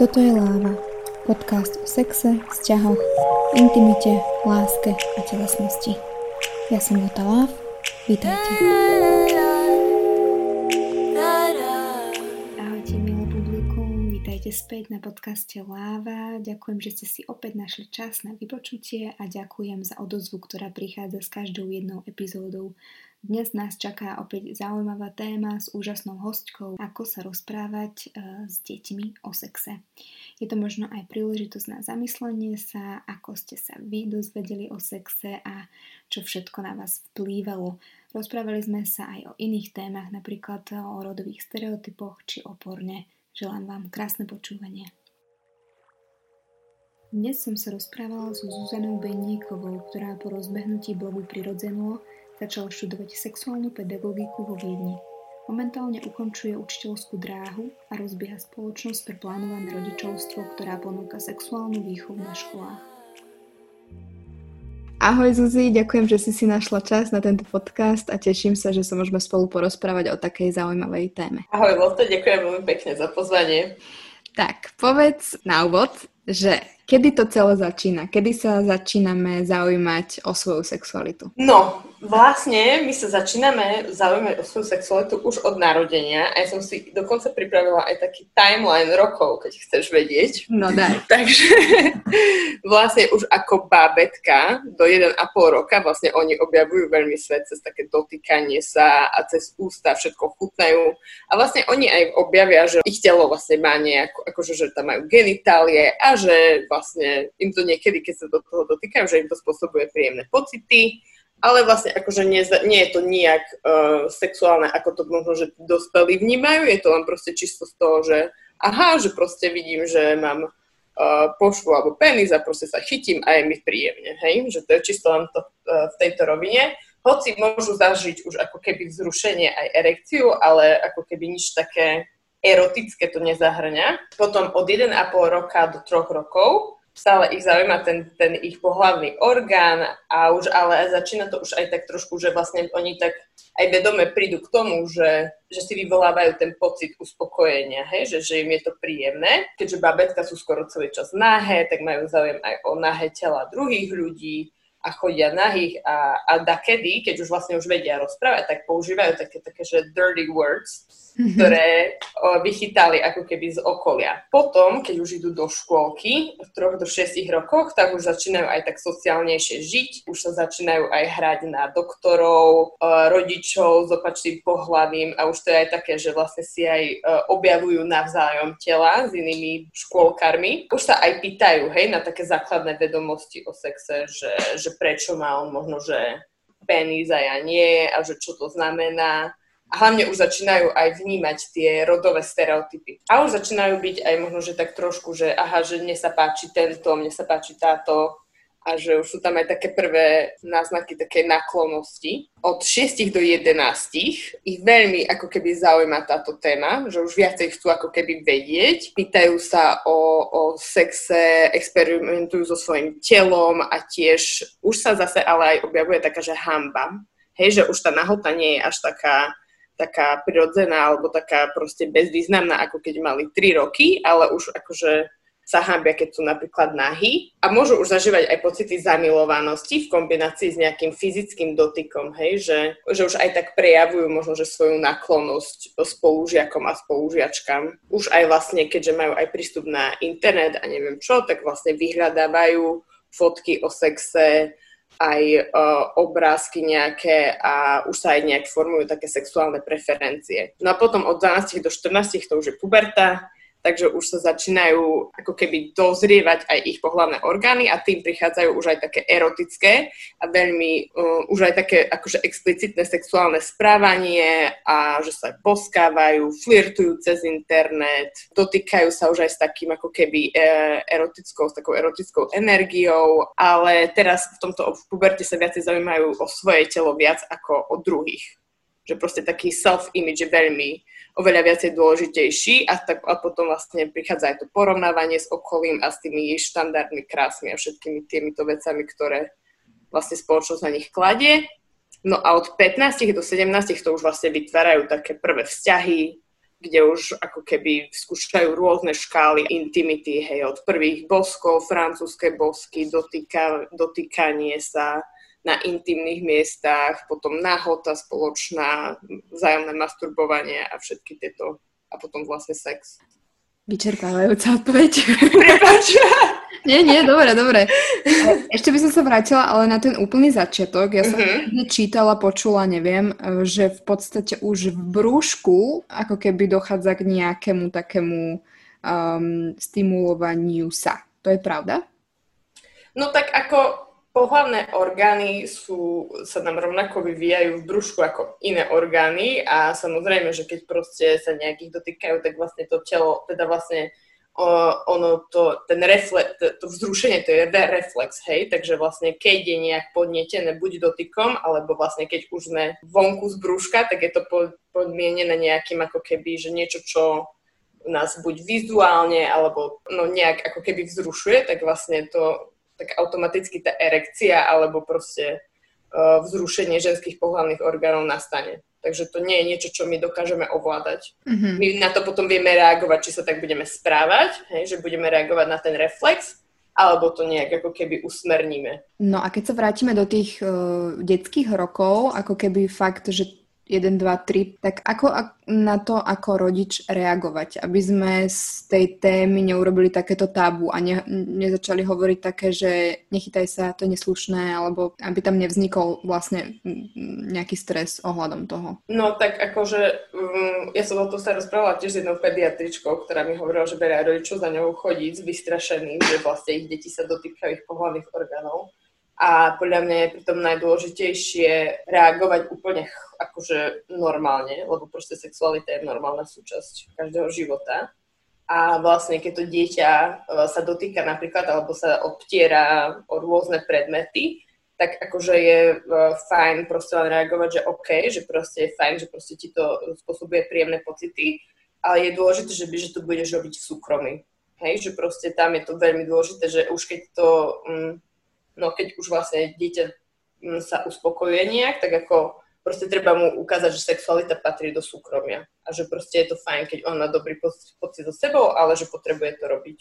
Toto je Láva, podcast o sexe, vzťahoch, intimite, láske a telesnosti. Ja som Lota Láv, vítajte. Ahojte milé publikum, vítajte späť na podcaste Láva. Ďakujem, že ste si opäť našli čas na vypočutie a ďakujem za odozvu, ktorá prichádza s každou jednou epizódou dnes nás čaká opäť zaujímavá téma s úžasnou hostkou, ako sa rozprávať e, s deťmi o sexe. Je to možno aj príležitosť na zamyslenie sa, ako ste sa vy dozvedeli o sexe a čo všetko na vás vplývalo. Rozprávali sme sa aj o iných témach, napríklad o rodových stereotypoch či o porne. Želám vám krásne počúvanie. Dnes som sa rozprávala so Zuzanou Beníkovou, ktorá po rozbehnutí blogu Prirodzeno Začal študovať sexuálnu pedagogiku vo Viedni. Momentálne ukončuje učiteľskú dráhu a rozbieha spoločnosť pre plánované rodičovstvo, ktorá ponúka sexuálnu výchovu na školách. Ahoj Zuzi, ďakujem, že si si našla čas na tento podcast a teším sa, že sa môžeme spolu porozprávať o takej zaujímavej téme. Ahoj Lotte, ďakujem veľmi pekne za pozvanie. Tak, povedz na úvod, že kedy to celé začína? Kedy sa začíname zaujímať o svoju sexualitu? No, Vlastne my sa začíname zaujímať o svoju sexualitu už od narodenia a ja som si dokonca pripravila aj taký timeline rokov, keď chceš vedieť. No daj. Takže vlastne už ako bábetka do 1,5 roka vlastne oni objavujú veľmi svet cez také dotýkanie sa a cez ústa všetko chutnajú a vlastne oni aj objavia, že ich telo vlastne má nejako, akože že tam majú genitálie a že vlastne im to niekedy, keď sa do toho dotýkajú, že im to spôsobuje príjemné pocity ale vlastne akože nie, nie je to nijak uh, sexuálne, ako to možno, že dospelí vnímajú, je to len proste čisto z toho, že aha, že proste vidím, že mám uh, pošvu alebo penis a proste sa chytím a je mi príjemne, hej, že to je čisto len to, uh, v tejto rovine. Hoci môžu zažiť už ako keby vzrušenie aj erekciu, ale ako keby nič také erotické to nezahrňa. Potom od 1,5 roka do 3 rokov stále ich zaujíma ten, ten ich pohlavný orgán a už ale začína to už aj tak trošku, že vlastne oni tak aj vedome prídu k tomu, že, že si vyvolávajú ten pocit uspokojenia, hej? Že, že im je to príjemné. Keďže babetka sú skoro celý čas nahé, tak majú záujem aj o nahé tela druhých ľudí a chodia nahých a, a dakedy, keď už vlastne už vedia rozprávať, tak používajú také, také že dirty words. Ktoré o, vychytali ako keby z okolia. Potom, keď už idú do škôlky v troch do 6 rokoch, tak už začínajú aj tak sociálnejšie žiť, už sa začínajú aj hrať na doktorov, o, rodičov s opačným pohľavím a už to je aj také, že vlastne si aj o, objavujú navzájom tela s inými škôlkarmi. Už sa aj pýtajú, hej, na také základné vedomosti o sexe, že, že prečo má on možno, že penis a ja nie a že čo to znamená a hlavne už začínajú aj vnímať tie rodové stereotypy. A už začínajú byť aj možno, že tak trošku, že aha, že mne sa páči tento, mne sa páči táto a že už sú tam aj také prvé náznaky také naklonosti. Od 6 do 11 ich veľmi ako keby zaujíma táto téma, že už viacej chcú ako keby vedieť, pýtajú sa o, o sexe, experimentujú so svojím telom a tiež už sa zase ale aj objavuje taká, že hamba. Hej, že už tá nahota nie je až taká taká prirodzená alebo taká proste bezvýznamná, ako keď mali 3 roky, ale už akože sa hambia, keď sú napríklad nahy a môžu už zažívať aj pocity zamilovanosti v kombinácii s nejakým fyzickým dotykom, hej, že, že už aj tak prejavujú možno, že svoju naklonosť spolužiakom a spolužiačkám. Už aj vlastne, keďže majú aj prístup na internet a neviem čo, tak vlastne vyhľadávajú fotky o sexe, aj uh, obrázky nejaké a už sa aj nejak formujú také sexuálne preferencie. No a potom od 12 do 14 to už je puberta, takže už sa začínajú ako keby dozrievať aj ich pohlavné orgány a tým prichádzajú už aj také erotické a veľmi, uh, už aj také akože explicitné sexuálne správanie a že sa poskávajú, flirtujú cez internet, dotýkajú sa už aj s takým ako keby e, erotickou, s takou erotickou energiou, ale teraz v tomto v puberte sa viacej zaujímajú o svoje telo viac ako o druhých. Že proste taký self-image je veľmi oveľa viacej dôležitejší a, tak, a potom vlastne prichádza aj to porovnávanie s okolím a s tými štandardmi krásmi a všetkými týmito vecami, ktoré vlastne spoločnosť na nich kladie. No a od 15 do 17 to už vlastne vytvárajú také prvé vzťahy, kde už ako keby skúšajú rôzne škály intimity, hej, od prvých boskov, francúzske bosky, dotýka, dotýkanie sa na intimných miestach, potom nahota spoločná, vzájomné masturbovanie a všetky tieto, a potom vlastne sex. Vyčerpávajúca odpoveď. nie, nie, dobre, dobre. Ešte by som sa vrátila ale na ten úplný začiatok. Ja som uh-huh. čítala, počula, neviem, že v podstate už v brúšku ako keby dochádza k nejakému takému um, stimulovaniu sa. To je pravda? No tak ako pohlavné orgány sú, sa nám rovnako vyvíjajú v brúšku ako iné orgány a samozrejme, že keď proste sa nejakých dotýkajú, tak vlastne to telo, teda vlastne ono to, ten reflex, to vzrušenie, to je reflex, hej, takže vlastne keď je nejak podnietené buď dotykom, alebo vlastne keď už sme vonku z brúška, tak je to podmienené nejakým ako keby, že niečo, čo nás buď vizuálne, alebo no nejak ako keby vzrušuje, tak vlastne to tak automaticky tá erekcia alebo proste uh, vzrušenie ženských pohľavných orgánov nastane. Takže to nie je niečo, čo my dokážeme ovládať. Mm-hmm. My na to potom vieme reagovať, či sa tak budeme správať, hej, že budeme reagovať na ten reflex, alebo to nejak ako keby usmerníme. No a keď sa vrátime do tých uh, detských rokov, ako keby fakt, že 1, 2, 3, tak ako na to ako rodič reagovať, aby sme z tej témy neurobili takéto tabu a ne, nezačali hovoriť také, že nechytaj sa, to je neslušné, alebo aby tam nevznikol vlastne nejaký stres ohľadom toho. No tak akože, um, ja som o to sa rozprávala tiež s jednou pediatričkou, ktorá mi hovorila, že beria rodičov za ňou chodiť vystrašený, že vlastne ich deti sa dotýkajú ich pohľadných orgánov. A podľa mňa je pritom najdôležitejšie reagovať úplne akože normálne, lebo proste sexualita je normálna súčasť každého života. A vlastne keď to dieťa e, sa dotýka napríklad alebo sa obtiera o rôzne predmety, tak akože je e, fajn proste len reagovať, že OK, že proste je fajn, že proste ti to spôsobuje príjemné pocity, ale je dôležité, že, by, že to budeš robiť v súkromí. Hej, že proste tam je to veľmi dôležité, že už keď to mm, No keď už vlastne dieťa mm, sa uspokojuje nejak, tak ako proste treba mu ukázať, že sexualita patrí do súkromia a že proste je to fajn, keď on má dobrý pocit so sebou, ale že potrebuje to robiť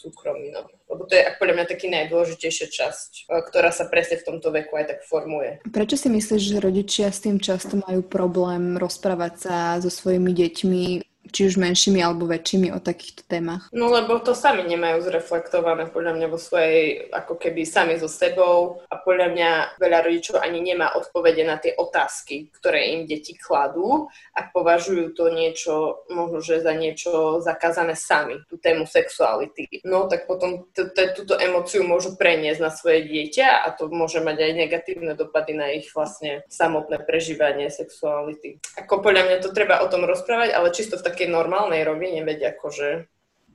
súkromí. No. Lebo to je podľa mňa taký najdôležitejšia časť, e, ktorá sa presne v tomto veku aj tak formuje. Prečo si myslíš, že rodičia s tým často majú problém rozprávať sa so svojimi deťmi či už menšími alebo väčšími o takýchto témach? No lebo to sami nemajú zreflektované podľa mňa vo svojej, ako keby sami so sebou a podľa mňa veľa rodičov ani nemá odpovede na tie otázky, ktoré im deti kladú a považujú to niečo, možno že za niečo zakázané sami, tú tému sexuality. No tak potom túto emóciu môžu preniesť na svoje dieťa a to môže mať aj negatívne dopady na ich vlastne samotné prežívanie sexuality. Ako podľa mňa to treba o tom rozprávať, ale čisto v takej takej normálnej rovine, veď akože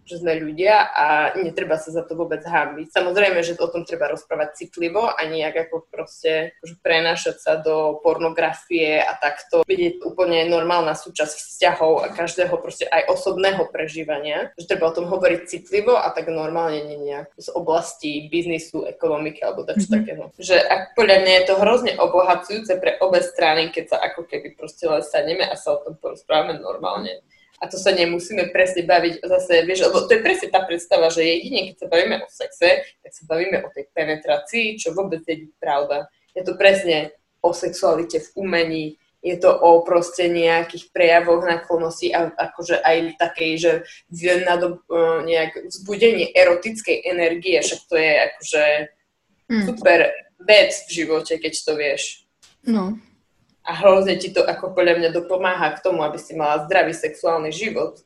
že sme ľudia a netreba sa za to vôbec hábiť. Samozrejme, že o tom treba rozprávať citlivo a nejak ako proste akože prenášať sa do pornografie a takto. Vidieť úplne normálna súčasť vzťahov a každého proste aj osobného prežívania. Že treba o tom hovoriť citlivo a tak normálne nie nejak z oblasti biznisu, ekonomiky alebo tak mm-hmm. takého. Že ak podľa mňa je to hrozne obohacujúce pre obe strany, keď sa ako keby proste len sadneme a sa o tom porozprávame normálne a to sa nemusíme presne baviť zase, vieš, lebo to je presne tá predstava, že jedine keď sa bavíme o sexe, tak sa bavíme o tej penetrácii, čo vôbec je pravda. Je to presne o sexualite v umení, je to o proste nejakých prejavoch náklonnosti a akože aj takej, že na do, uh, nejak vzbudenie erotickej energie, však to je akože mm. super vec v živote, keď to vieš. No a hrozne ti to ako podľa mňa dopomáha k tomu, aby si mala zdravý sexuálny život.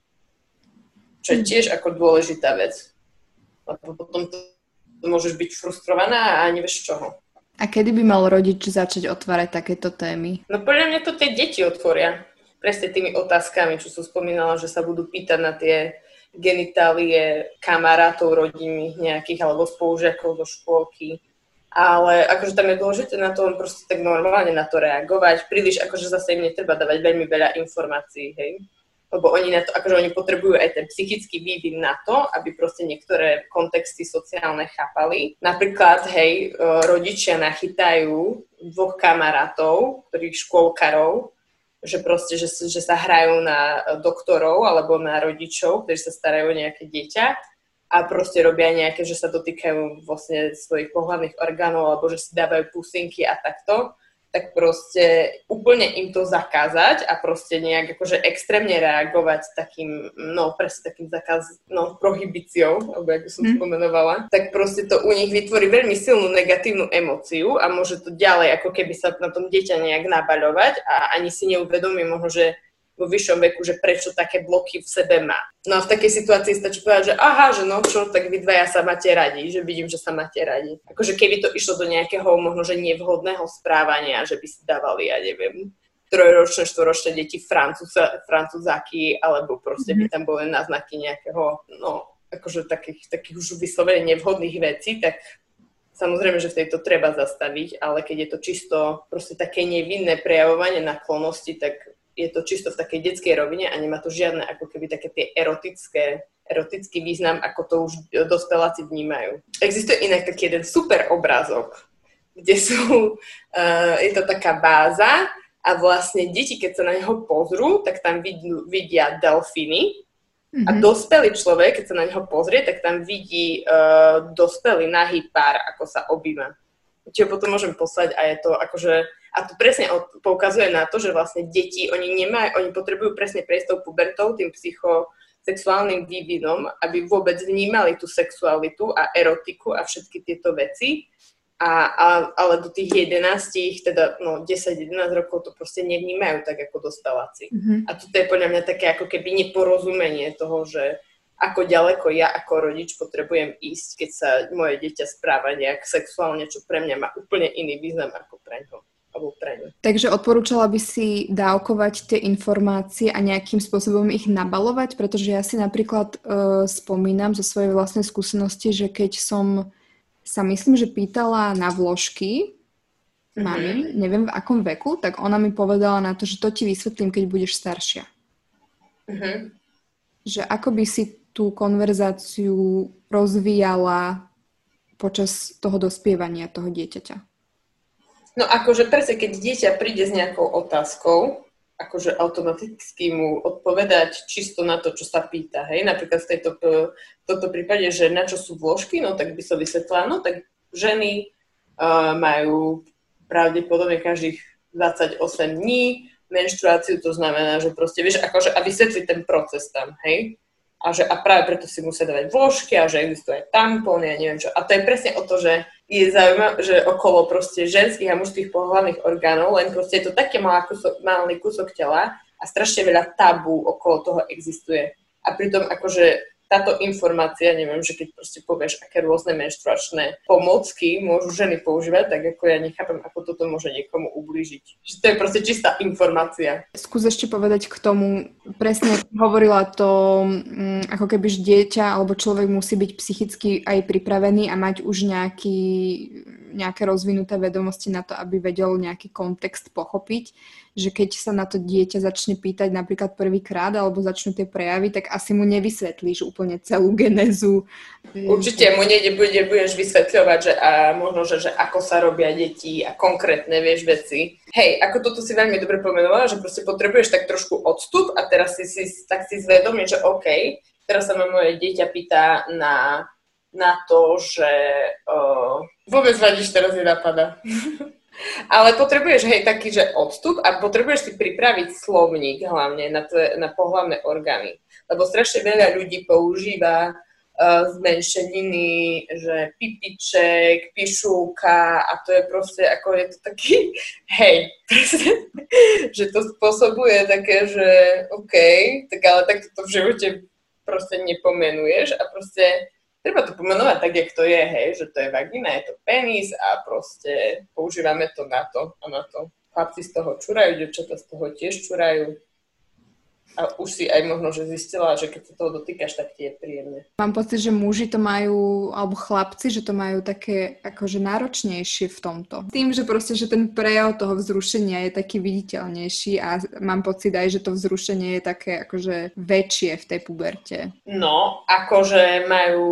Čo je hm. tiež ako dôležitá vec. Lebo potom to, to môžeš byť frustrovaná a nevieš čoho. A kedy by mal rodič začať otvárať takéto témy? No podľa mňa to tie deti otvoria. Presne tými otázkami, čo som spomínala, že sa budú pýtať na tie genitálie kamarátov rodiny nejakých alebo spolužiakov zo škôlky ale akože tam je dôležité na to proste tak normálne na to reagovať. Príliš akože zase im netreba dávať veľmi veľa informácií, hej. Lebo oni na to, akože oni potrebujú aj ten psychický vývin na to, aby proste niektoré kontexty sociálne chápali. Napríklad, hej, e, rodičia nachytajú dvoch kamarátov, ktorých škôlkarov, že proste, že, že sa hrajú na doktorov alebo na rodičov, ktorí sa starajú o nejaké dieťa a proste robia nejaké, že sa dotýkajú vlastne svojich pohľadných orgánov alebo že si dávajú pusinky a takto tak proste úplne im to zakázať a proste nejak akože extrémne reagovať takým, no presne takým zakaz, no prohibíciou, alebo ako som mm. spomenovala, tak proste to u nich vytvorí veľmi silnú negatívnu emóciu a môže to ďalej ako keby sa na tom dieťa nejak nabaľovať a ani si neuvedomí možno, že vo vyššom veku, že prečo také bloky v sebe má. No a v takej situácii stačí povedať, že aha, že no čo, tak vy dvaja sa máte radi, že vidím, že sa máte radi. Akože keby to išlo do nejakého možno, že nevhodného správania, že by si dávali, ja neviem, trojročné, štvoročné deti francúza, francúzaky, alebo proste by tam boli náznaky nejakého, no, akože takých, takých už vyslovene nevhodných vecí, tak Samozrejme, že v tejto treba zastaviť, ale keď je to čisto proste také nevinné prejavovanie naklonosti, tak je to čisto v takej detskej rovine a nemá to žiadne ako keby také tie erotické, erotický význam, ako to už dospeláci vnímajú. Existuje inak taký jeden super obrázok, kde sú, uh, je to taká báza a vlastne deti, keď sa na neho pozrú, tak tam vidú, vidia delfíny mm-hmm. a mhm. dospelý človek, keď sa na neho pozrie, tak tam vidí uh, dospelý nahý pár, ako sa obýva. Čiže potom môžem poslať a je to akože a to presne poukazuje na to, že vlastne deti, oni nemajú, oni potrebujú presne prejsť tou pubertou, tým psychosexuálnym vývinom, aby vôbec vnímali tú sexualitu a erotiku a všetky tieto veci. A, a, ale do tých 11, teda no 10-11 rokov to proste nevnímajú tak ako dospeláci. Mm-hmm. A toto je podľa mňa také ako keby neporozumenie toho, že ako ďaleko ja ako rodič potrebujem ísť, keď sa moje dieťa správa nejak sexuálne, čo pre mňa má úplne iný význam ako pre ňo ňu. Takže odporúčala by si dávkovať tie informácie a nejakým spôsobom ich nabalovať, pretože ja si napríklad uh, spomínam zo svojej vlastnej skúsenosti, že keď som sa myslím, že pýtala na vložky mm-hmm. mami, neviem v akom veku, tak ona mi povedala na to, že to ti vysvetlím, keď budeš staršia. Mm-hmm. Že ako by si tú konverzáciu rozvíjala počas toho dospievania toho dieťaťa. No akože presne, keď dieťa príde s nejakou otázkou, akože automaticky mu odpovedať čisto na to, čo sa pýta. Hej? Napríklad v tejto, v tomto prípade, že na čo sú vložky, no tak by som vysvetlila, no tak ženy uh, majú pravdepodobne každých 28 dní menštruáciu, to znamená, že proste, vieš, akože a vysvetliť ten proces tam, hej? A, že, a práve preto si musia dávať vložky a že existuje aj tampóny a neviem čo. A to je presne o to, že je zaujímavé, že okolo proste ženských a mužských pohľadných orgánov, len proste je to také malý kúsok, malý kúsok tela a strašne veľa tabu okolo toho existuje. A pritom akože táto informácia, neviem, že keď proste povieš, aké rôzne menštruačné pomocky môžu ženy používať, tak ako ja nechápem, ako toto môže niekomu ublížiť. Že to je proste čistá informácia. Skús ešte povedať k tomu, presne hovorila to, mm, ako keby dieťa alebo človek musí byť psychicky aj pripravený a mať už nejaký nejaké rozvinuté vedomosti na to, aby vedel nejaký kontext pochopiť, že keď sa na to dieťa začne pýtať napríklad prvýkrát alebo začnú tie prejavy, tak asi mu nevysvetlíš úplne celú genézu. Určite mu nebude, budeš vysvetľovať, že a možno, že, že ako sa robia deti a konkrétne, vieš, veci. Hej, ako toto si veľmi dobre pomenovala, že proste potrebuješ tak trošku odstup a teraz si, si tak si zvedomie, že OK, teraz sa ma moje dieťa pýta na na to, že uh, vôbec nič teraz nenapadá. Ale potrebuješ, hej, taký, že odstup a potrebuješ si pripraviť slovník hlavne na, tvoje, na pohľavné orgány. Lebo strašne veľa ľudí používa uh, zmenšeniny, že pipiček, pišúka a to je proste, ako je to taký, hej, že to spôsobuje také, že OK, tak ale takto to v živote proste nepomenuješ a proste treba to pomenovať tak, jak to je, hej, že to je vagina, je to penis a proste používame to na to a na to. Chlapci z toho čurajú, devčata z toho tiež čurajú. A už si aj možno, že zistila, že keď sa toho dotýkaš, tak ti je príjemne. Mám pocit, že muži to majú, alebo chlapci, že to majú také akože náročnejšie v tomto. Tým, že proste, že ten prejav toho vzrušenia je taký viditeľnejší a mám pocit aj, že to vzrušenie je také akože väčšie v tej puberte. No, akože majú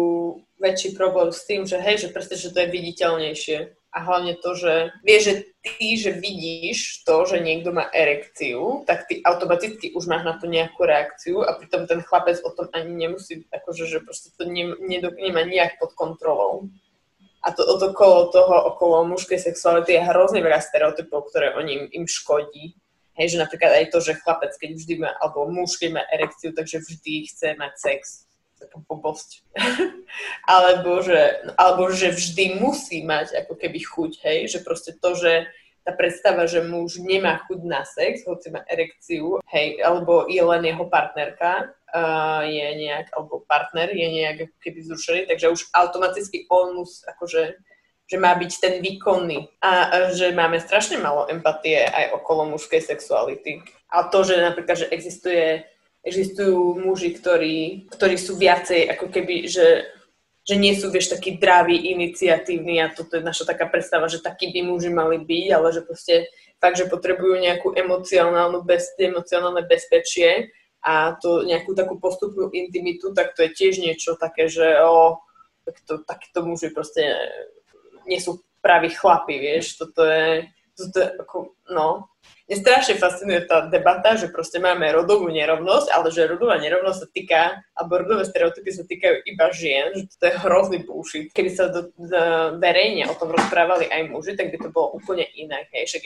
väčší problém s tým, že hej, že proste, že to je viditeľnejšie. A hlavne to, že vieš, že ty, že vidíš to, že niekto má erekciu, tak ty automaticky už máš na to nejakú reakciu a pritom ten chlapec o tom ani nemusí, akože, že proste to ne, nemá nejak pod kontrolou. A to okolo toho, okolo mužskej sexuality je hrozne veľa stereotypov, ktoré oni im, im škodí. Hej, že napríklad aj to, že chlapec, keď vždy má, alebo muž, keď má erekciu, takže vždy chce mať sex taká blbosť. alebo, že, alebo že vždy musí mať ako keby chuť, hej, že proste to, že tá predstava, že muž nemá chuť na sex, hoci má erekciu, hej, alebo je len jeho partnerka, uh, je nejak, alebo partner je nejak ako keby zrušený, takže už automaticky on musí, akože, že má byť ten výkonný. A, že máme strašne malo empatie aj okolo mužskej sexuality. A to, že napríklad, že existuje existujú muži, ktorí, ktorí sú viacej ako keby, že, že nie sú, vieš, takí draví, iniciatívni a toto je naša taká predstava, že takí by muži mali byť, ale že proste fakt, že potrebujú nejakú emocionálnu bez, emocionálne bezpečie a to nejakú takú postupnú intimitu, tak to je tiež niečo také, že o, takto, takíto muži proste nie sú praví chlapi, vieš, toto je, toto ako, no, mne strašne fascinuje tá debata, že proste máme rodovú nerovnosť, ale že rodová nerovnosť sa týka, alebo rodové stereotypy sa týkajú iba žien, že to je hrozný bullshit. Keby sa do, do, verejne o tom rozprávali aj muži, tak by to bolo úplne inak. Hej. Však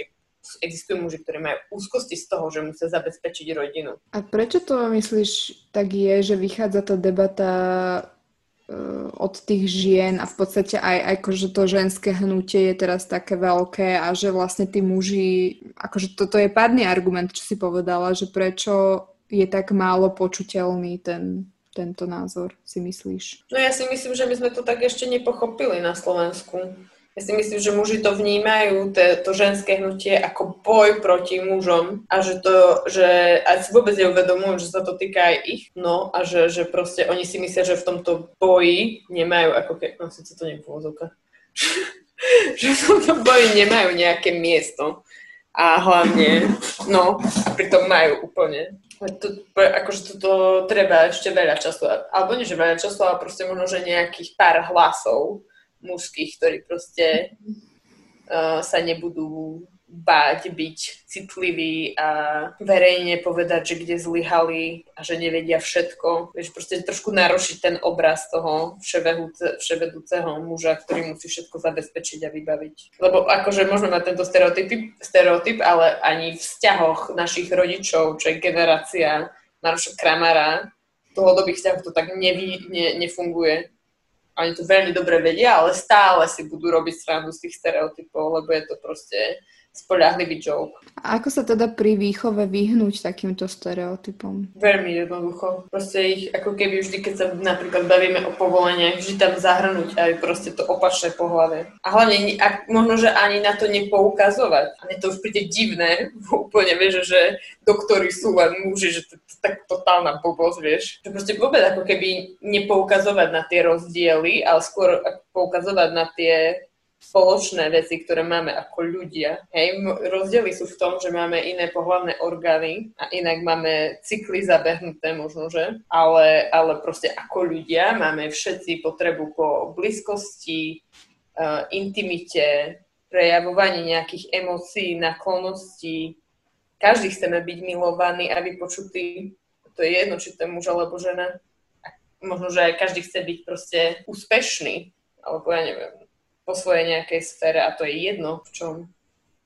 existujú muži, ktorí majú úzkosti z toho, že musia zabezpečiť rodinu. A prečo to myslíš tak je, že vychádza tá debata od tých žien a v podstate aj akože to ženské hnutie je teraz také veľké a že vlastne tí muži, akože toto je pádny argument, čo si povedala, že prečo je tak málo počuteľný ten, tento názor, si myslíš? No ja si myslím, že my sme to tak ešte nepochopili na Slovensku. Ja si myslím, že muži to vnímajú, to, to ženské hnutie, ako boj proti mužom a že to, že aj si vôbec neuvedomujú, že sa to týka aj ich, no a že, že proste oni si myslia, že v tomto boji nemajú, ako keď, no síce to nie že v tomto boji nemajú nejaké miesto a hlavne, no, a pritom majú úplne. To, akože toto treba ešte veľa času, alebo nie, že veľa času, ale proste možno, že nejakých pár hlasov, mužských, ktorí proste uh, sa nebudú báť byť citliví a verejne povedať, že kde zlyhali a že nevedia všetko. Vieš, proste trošku narušiť ten obraz toho vševedúceho muža, ktorý musí všetko zabezpečiť a vybaviť. Lebo akože môžeme mať tento stereotyp, stereotyp ale ani v vzťahoch našich rodičov, čo je generácia Maroša Kramara, dlhodobých vzťahov to tak nevy, ne, nefunguje oni to veľmi dobre vedia, ale stále si budú robiť srandu z tých stereotypov, lebo je to proste spoľahlivý joke. A ako sa teda pri výchove vyhnúť takýmto stereotypom? Veľmi jednoducho. Proste ich ako keby vždy, keď sa napríklad bavíme o povoleniach, vždy tam zahrnúť aj proste to opačné pohľave. A hlavne ak, možno, že ani na to nepoukazovať. A mne to už príde divné, úplne vieš, že doktori sú len muži, že to je tak totálna blbosť, vieš. Že proste vôbec ako keby nepoukazovať na tie rozdiely, ale skôr poukazovať na tie spoločné veci, ktoré máme ako ľudia. Hej, rozdiely sú v tom, že máme iné pohľavné orgány a inak máme cykly zabehnuté možno, že, ale, ale proste ako ľudia máme všetci potrebu po blízkosti, uh, intimite, prejavovaní nejakých emócií, naklonosti. Každý chceme byť milovaný a vypočutý. To je jedno, či to je muž alebo žena. možno, že každý chce byť proste úspešný, alebo ja neviem, po svojej nejakej sfére a to je jedno v čom.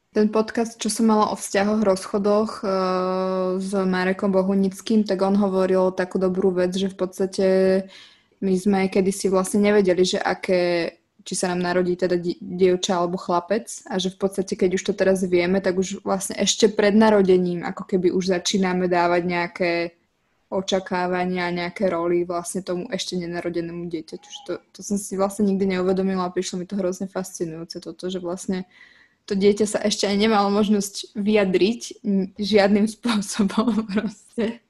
Ten podcast, čo som mala o vzťahoch, rozchodoch uh, s Marekom Bohunickým, tak on hovoril takú dobrú vec, že v podstate my sme kedysi vlastne nevedeli, že aké či sa nám narodí teda dievča alebo chlapec a že v podstate, keď už to teraz vieme, tak už vlastne ešte pred narodením ako keby už začíname dávať nejaké očakávania, nejaké roly vlastne tomu ešte nenarodenému dieťaťu. To, to som si vlastne nikdy neuvedomila a prišlo mi to hrozne fascinujúce toto, že vlastne to dieťa sa ešte aj nemalo možnosť vyjadriť žiadnym spôsobom proste.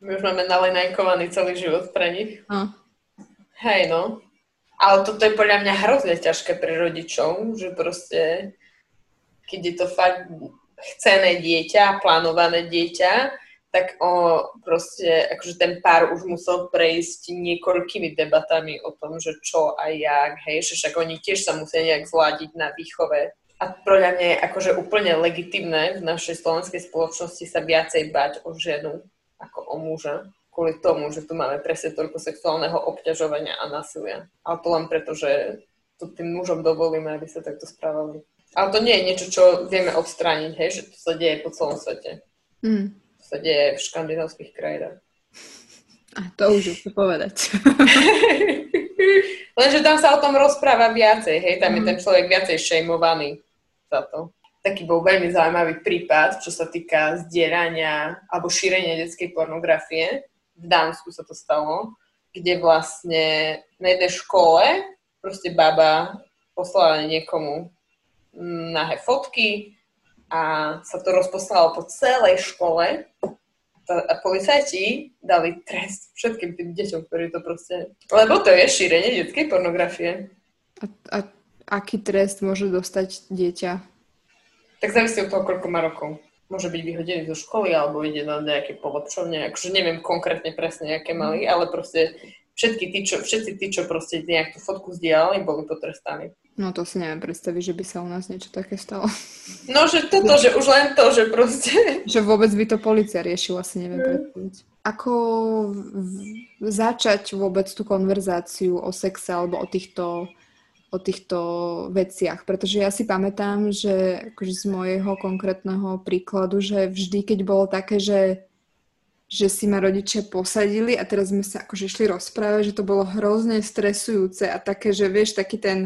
My už máme nalenajkovaný celý život pre nich. No. Hej, no. Ale toto je podľa mňa hrozne ťažké pre rodičov, že proste, keď je to fakt chcené dieťa, plánované dieťa, tak o, proste, akože ten pár už musel prejsť niekoľkými debatami o tom, že čo a jak, hej, že však oni tiež sa musia nejak zladiť na výchove. A podľa mňa je akože úplne legitimné v našej slovenskej spoločnosti sa viacej bať o ženu ako o muža kvôli tomu, že tu máme presne toľko sexuálneho obťažovania a násilia. Ale to len preto, že to tým mužom dovolíme, aby sa takto správali. Ale to nie je niečo, čo vieme odstrániť, hej, že to sa deje po celom svete. Mm sa deje v škandinávskych krajinách. A to už je povedať. Lenže tam sa o tom rozpráva viacej, hej, tam mm. je ten človek viacej šejmovaný za to. Taký bol veľmi zaujímavý prípad, čo sa týka zdierania alebo šírenia detskej pornografie. V Dánsku sa to stalo, kde vlastne na jednej škole proste baba poslala niekomu nahé fotky, a sa to rozposlalo po celej škole a policajti dali trest všetkým tým deťom, ktorí to proste... Lebo to je šírenie detskej pornografie. A, a aký trest môže dostať dieťa? Tak závisí od toho, koľko má rokov. Môže byť vyhodený zo školy alebo ide na nejaké polepšovne. Akože neviem konkrétne presne, aké mali, ale proste všetky tí, čo, všetci tí, čo proste nejak tú fotku zdieľali, boli potrestaní. No to si neviem predstaviť, že by sa u nás niečo také stalo. No, že toto, že už len to, že proste... Že vôbec by to policia riešila, si neviem predstaviť. Ako v- začať vôbec tú konverzáciu o sexe alebo o týchto, o týchto veciach? Pretože ja si pamätám, že akože z môjho konkrétneho príkladu, že vždy, keď bolo také, že že si ma rodičia posadili a teraz sme sa akože išli rozprávať, že to bolo hrozne stresujúce a také, že vieš, taký ten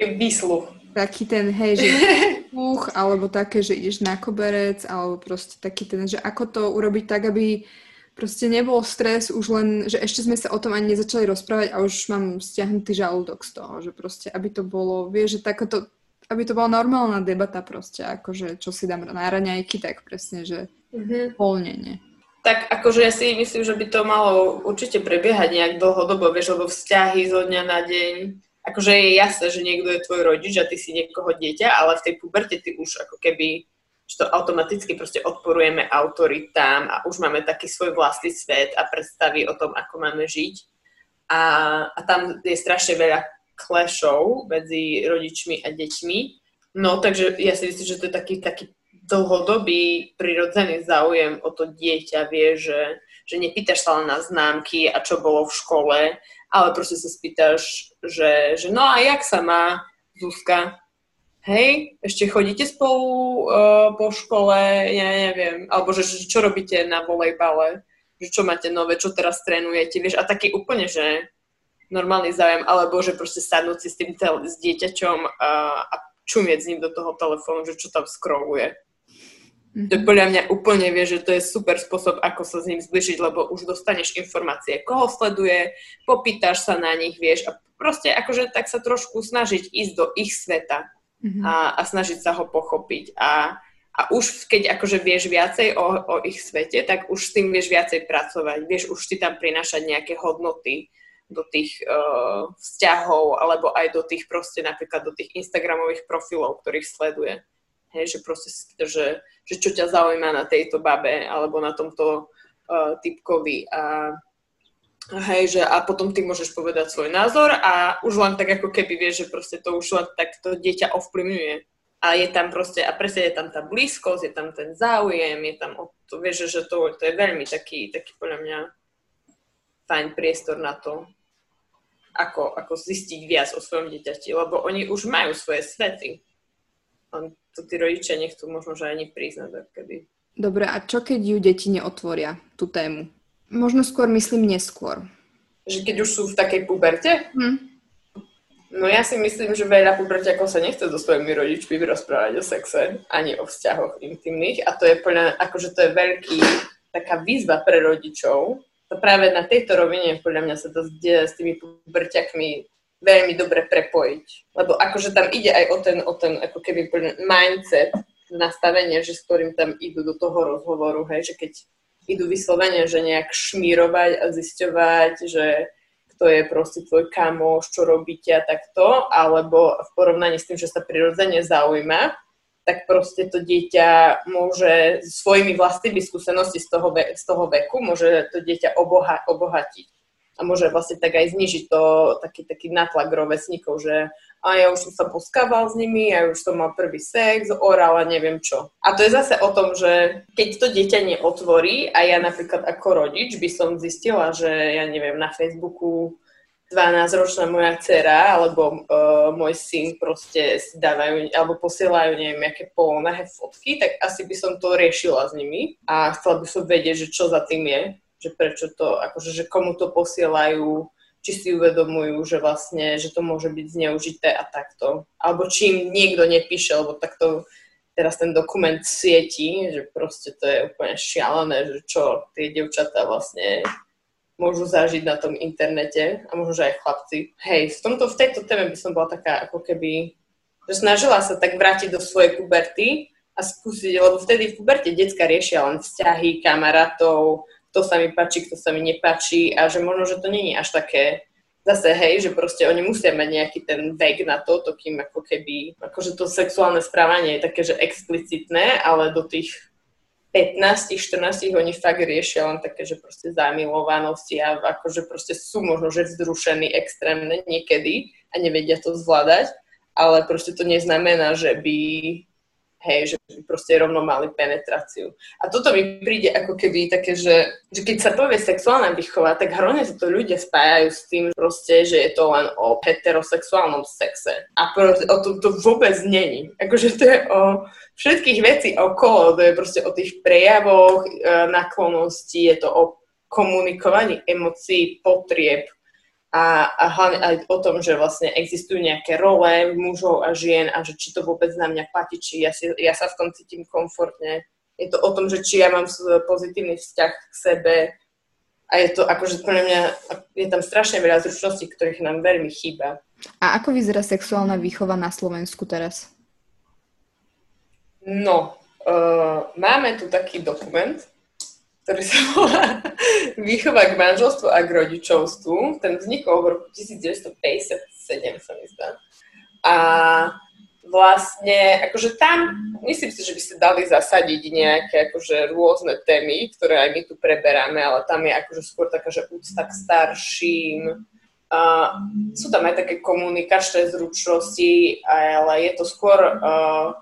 výsluch. Taký ten, hej, že úch, alebo také, že ideš na koberec, alebo proste taký ten, že ako to urobiť tak, aby proste nebol stres, už len, že ešte sme sa o tom ani nezačali rozprávať a už mám stiahnutý žalúdok z toho, že proste, aby to bolo, vieš, že takoto, aby to bola normálna debata proste, akože čo si dám na raňajky, tak presne, že mm-hmm. voľne, nie. Tak akože ja si myslím, že by to malo určite prebiehať nejak dlhodobo, vieš, lebo vzťahy zo dňa na deň akože je jasné, že niekto je tvoj rodič a ty si niekoho dieťa, ale v tej puberte ty už ako keby že to automaticky proste odporujeme autoritám a už máme taký svoj vlastný svet a predstavy o tom, ako máme žiť. A, a tam je strašne veľa clashov medzi rodičmi a deťmi. No, takže ja si myslím, že to je taký, taký dlhodobý prirodzený záujem o to dieťa, vie, že, že nepýtaš sa len na známky a čo bolo v škole, ale proste sa spýtaš, že, že no a jak sa má Zuzka? Hej, ešte chodíte spolu uh, po škole, ja neviem, alebo že, že čo robíte na volejbale, že čo máte nové, čo teraz trénujete, vieš, a taký úplne, že normálny záujem, alebo že proste sadnúť si s tým tel- s dieťaťom a, a čumieť s ním do toho telefónu, že čo tam scrolluje. Mm-hmm. To podľa mňa úplne vie, že to je super spôsob, ako sa s ním zbližiť, lebo už dostaneš informácie, koho sleduje, popýtaš sa na nich, vieš, a proste akože tak sa trošku snažiť ísť do ich sveta mm-hmm. a, a snažiť sa ho pochopiť. A, a už keď akože vieš viacej o, o ich svete, tak už s tým vieš viacej pracovať, vieš už si tam prinašať nejaké hodnoty do tých uh, vzťahov, alebo aj do tých proste napríklad do tých Instagramových profilov, ktorých sleduje. Hej, že proste si že, že čo ťa zaujíma na tejto babe alebo na tomto uh, typkovi a hej, že a potom ty môžeš povedať svoj názor a už len tak ako keby vieš, že proste to už len tak to dieťa ovplyvňuje. A je tam proste, a presne je tam tá blízkosť, je tam ten záujem, je tam, to vieš, že to, to je veľmi taký, taký podľa mňa fajn priestor na to, ako, ako zistiť viac o svojom dieťati, lebo oni už majú svoje svety. On to tí rodičia nechcú možno, že ani priznať. Kedy. Dobre, a čo keď ju deti neotvoria, tú tému? Možno skôr myslím neskôr. Že keď už sú v takej puberte? Hm. No ja si myslím, že veľa pubertiakov sa nechce so svojimi rodičmi rozprávať o sexe, ani o vzťahoch intimných a to je plne, akože to je veľký, taká výzva pre rodičov. To práve na tejto rovine podľa mňa sa to s tými puberťakmi veľmi dobre prepojiť. Lebo akože tam ide aj o ten, o ten ako keby mindset, nastavenie, že s ktorým tam idú do toho rozhovoru, hej, že keď idú vyslovene, že nejak šmírovať a zisťovať, že kto je proste tvoj kamoš, čo robíte a takto, alebo v porovnaní s tým, že sa prirodzene zaujíma, tak proste to dieťa môže svojimi vlastnými skúsenosti z toho, ve- z toho veku, môže to dieťa oboha- obohatiť. A môže vlastne tak aj znižiť to, taký, taký natlak rovesníkov, že a ja už som sa poskával s nimi, ja už som mal prvý sex, oral a neviem čo. A to je zase o tom, že keď to dieťa neotvorí a ja napríklad ako rodič by som zistila, že ja neviem, na Facebooku 12-ročná moja dcera alebo uh, môj syn proste si dávajú alebo posielajú neviem, aké polonahé fotky, tak asi by som to riešila s nimi a chcela by som vedieť, že čo za tým je, že prečo to, akože, že komu to posielajú, či si uvedomujú, že vlastne, že to môže byť zneužité a takto. Alebo či im niekto nepíše, lebo takto teraz ten dokument sieti, že proste to je úplne šialené, že čo tie devčatá vlastne môžu zažiť na tom internete a možno, že aj chlapci. Hej, v, tomto, v tejto téme by som bola taká ako keby, že snažila sa tak vrátiť do svojej puberty a skúsiť, lebo vtedy v puberte detská riešia len vzťahy, kamarátov, kto sa mi páči, kto sa mi nepáči a že možno, že to je až také zase hej, že proste oni musia mať nejaký ten vek na to, to kým ako keby, akože to sexuálne správanie je také, že explicitné, ale do tých 15-14 oni fakt riešia len také, že proste zamilovanosti a akože proste sú možno, že vzrušení extrémne niekedy a nevedia to zvládať, ale proste to neznamená, že by hej, že by proste rovno mali penetráciu. A toto mi príde ako keby také, že, že keď sa povie sexuálna výchova, tak hrozne sa to ľudia spájajú s tým proste, že je to len o heterosexuálnom sexe. A proste, o to, to vôbec není. Akože to je o všetkých vecí okolo, to je proste o tých prejavoch e, naklonosti, je to o komunikovaní emócií, potrieb, a, a hlavne aj o tom, že vlastne existujú nejaké role mužov a žien a že či to vôbec na mňa platí, či ja, si, ja sa v tom cítim komfortne. Je to o tom, že či ja mám pozitívny vzťah k sebe a je to akože pre mňa, je tam strašne veľa zručností, ktorých nám veľmi chýba. A ako vyzerá sexuálna výchova na Slovensku teraz? No, uh, máme tu taký dokument, ktorý sa volá Výchova k manželstvu a k rodičovstvu. Ten vznikol v roku 1957, sa mi zdá. A vlastne, akože tam, myslím si, že by sa dali zasadiť nejaké akože rôzne témy, ktoré aj my tu preberáme, ale tam je akože skôr taká, že úcta k starším, Uh, sú tam aj také komunikačné zručnosti, ale je to skôr uh,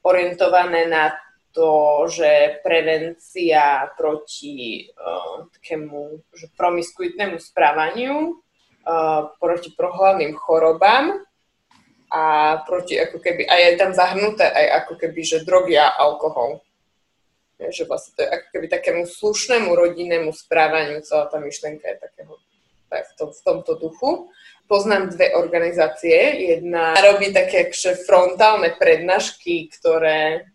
orientované na to, že prevencia proti uh, takému že promiskuitnému správaniu, uh, proti prohľadným chorobám a proti ako keby, a je tam zahrnuté aj ako keby, že drogy a alkohol. Je, že vlastne to je ako keby takému slušnému rodinnému správaniu, celá tá myšlenka je takého tak v, tom, v tomto duchu. Poznám dve organizácie. Jedna robí také akože frontálne prednášky, ktoré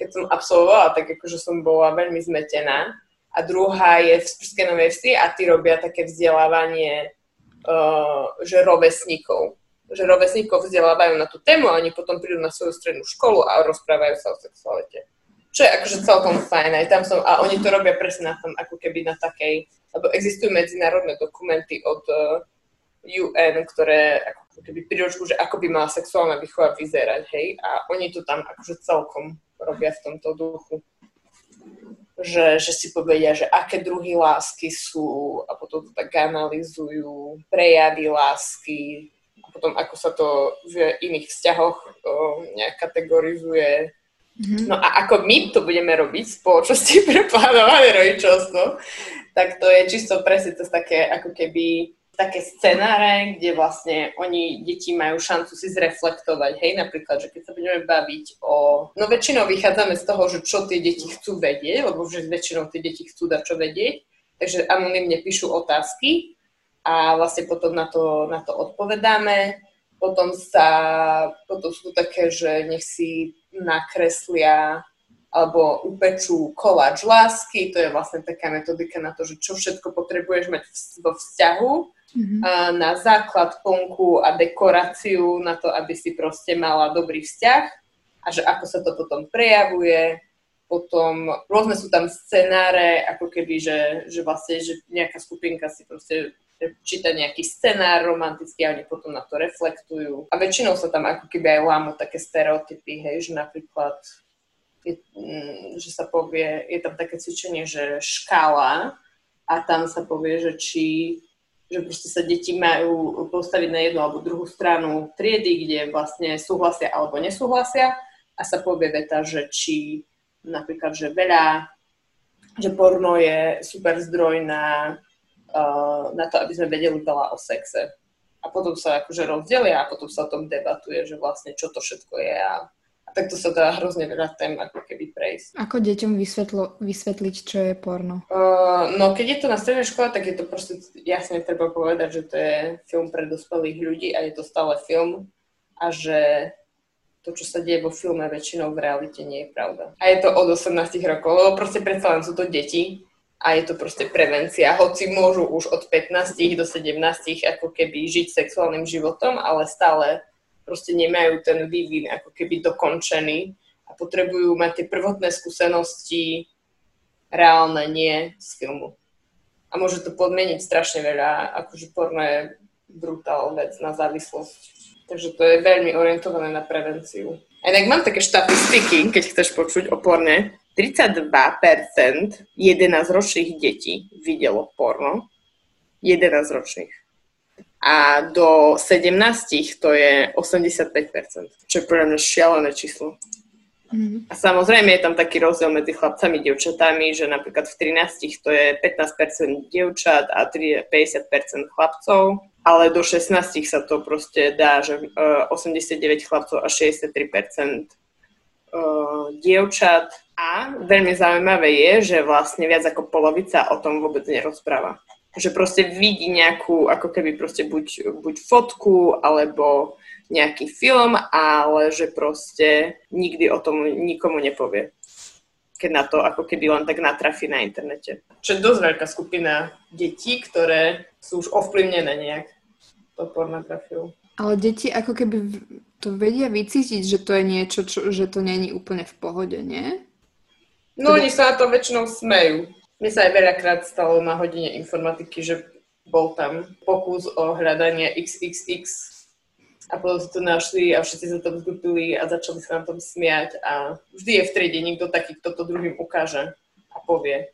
keď som absolvovala, tak akože som bola veľmi zmetená. A druhá je v Sprskej Novej Vsi a tí robia také vzdelávanie, uh, že rovesníkov. Že rovesníkov vzdelávajú na tú tému a oni potom prídu na svoju strednú školu a rozprávajú sa o sexualite. Čo je akože celkom fajn. Aj tam som, a oni to robia presne na tom, ako keby na takej, lebo existujú medzinárodné dokumenty od uh, UN, ktoré ako keby príročku, že ako by mala sexuálna výchova vyzerať, hej, a oni to tam akože celkom robia v tomto duchu. Že, že si povedia, že aké druhy lásky sú a potom to tak analizujú, prejavy lásky a potom ako sa to v iných vzťahoch o, nejak kategorizuje. Mm-hmm. No a ako my to budeme robiť v spoločnosti pre plánované rodičovstvo, tak to je čisto presne to také ako keby také scenáre, kde vlastne oni, deti majú šancu si zreflektovať, hej, napríklad, že keď sa budeme baviť o... No väčšinou vychádzame z toho, že čo tie deti chcú vedieť, lebo že väčšinou tie deti chcú dať čo vedieť, takže anonymne píšu otázky a vlastne potom na to, na to odpovedáme. Potom sa, potom sú také, že nech si nakreslia alebo upečú koláč lásky, to je vlastne taká metodika na to, že čo všetko potrebuješ mať vo vzťahu, mm-hmm. na základ plnku a dekoráciu na to, aby si proste mala dobrý vzťah a že ako sa to potom prejavuje. Potom rôzne sú tam scenáre, ako keby, že, že vlastne, že nejaká skupinka si proste číta nejaký scenár romantický a oni potom na to reflektujú. A väčšinou sa tam ako keby aj lámu také stereotypy, hej, že napríklad je, mm, že sa povie, je tam také cvičenie, že škála a tam sa povie, že či že proste sa deti majú postaviť na jednu alebo druhú stranu triedy, kde vlastne súhlasia alebo nesúhlasia a sa povie veta, že či napríklad, že veľa, že porno je super zdroj na, uh, na to, aby sme vedeli veľa o sexe. A potom sa akože rozdelia a potom sa o tom debatuje, že vlastne čo to všetko je a takto sa dá hrozne veľa tém ako keby prejsť. Ako deťom vysvetlo, vysvetliť, čo je porno? Uh, no keď je to na strednej škole, tak je to proste jasne treba povedať, že to je film pre dospelých ľudí a je to stále film a že to, čo sa deje vo filme, väčšinou v realite nie je pravda. A je to od 18 rokov, lebo proste predsa len sú to deti a je to proste prevencia. Hoci môžu už od 15 do 17 ako keby žiť sexuálnym životom, ale stále proste nemajú ten vývin ako keby dokončený a potrebujú mať tie prvotné skúsenosti reálne, nie z filmu. A môže to podmeniť strašne veľa, akože porno je brutál vec na závislosť. Takže to je veľmi orientované na prevenciu. A inak mám také štatistiky, keď chceš počuť o porne. 32% 11-ročných detí videlo porno. 11 ročných a do 17 to je 85%, čo je podľa mňa šialené číslo. Mm. A samozrejme je tam taký rozdiel medzi chlapcami a dievčatami, že napríklad v 13 to je 15% dievčat a 50% chlapcov, ale do 16 sa to proste dá, že 89 e, chlapcov a 63% e, dievčat. A veľmi zaujímavé je, že vlastne viac ako polovica o tom vôbec nerozpráva že proste vidí nejakú, ako keby proste buď, buď fotku, alebo nejaký film, ale že proste nikdy o tom nikomu nepovie. Keď na to ako keby len tak natrafí na internete. Čo je dosť veľká skupina detí, ktoré sú už ovplyvnené nejak to pornografiou. Ale deti ako keby to vedia vycítiť, že to je niečo, čo, že to není úplne v pohode, nie? No teda... oni sa na to väčšinou smejú. Mne sa aj veľakrát stalo na hodine informatiky, že bol tam pokus o hľadanie XXX a potom si to našli a všetci sa tam zgupili a začali sa na tom smiať a vždy je v triede niekto taký, kto to druhým ukáže a povie.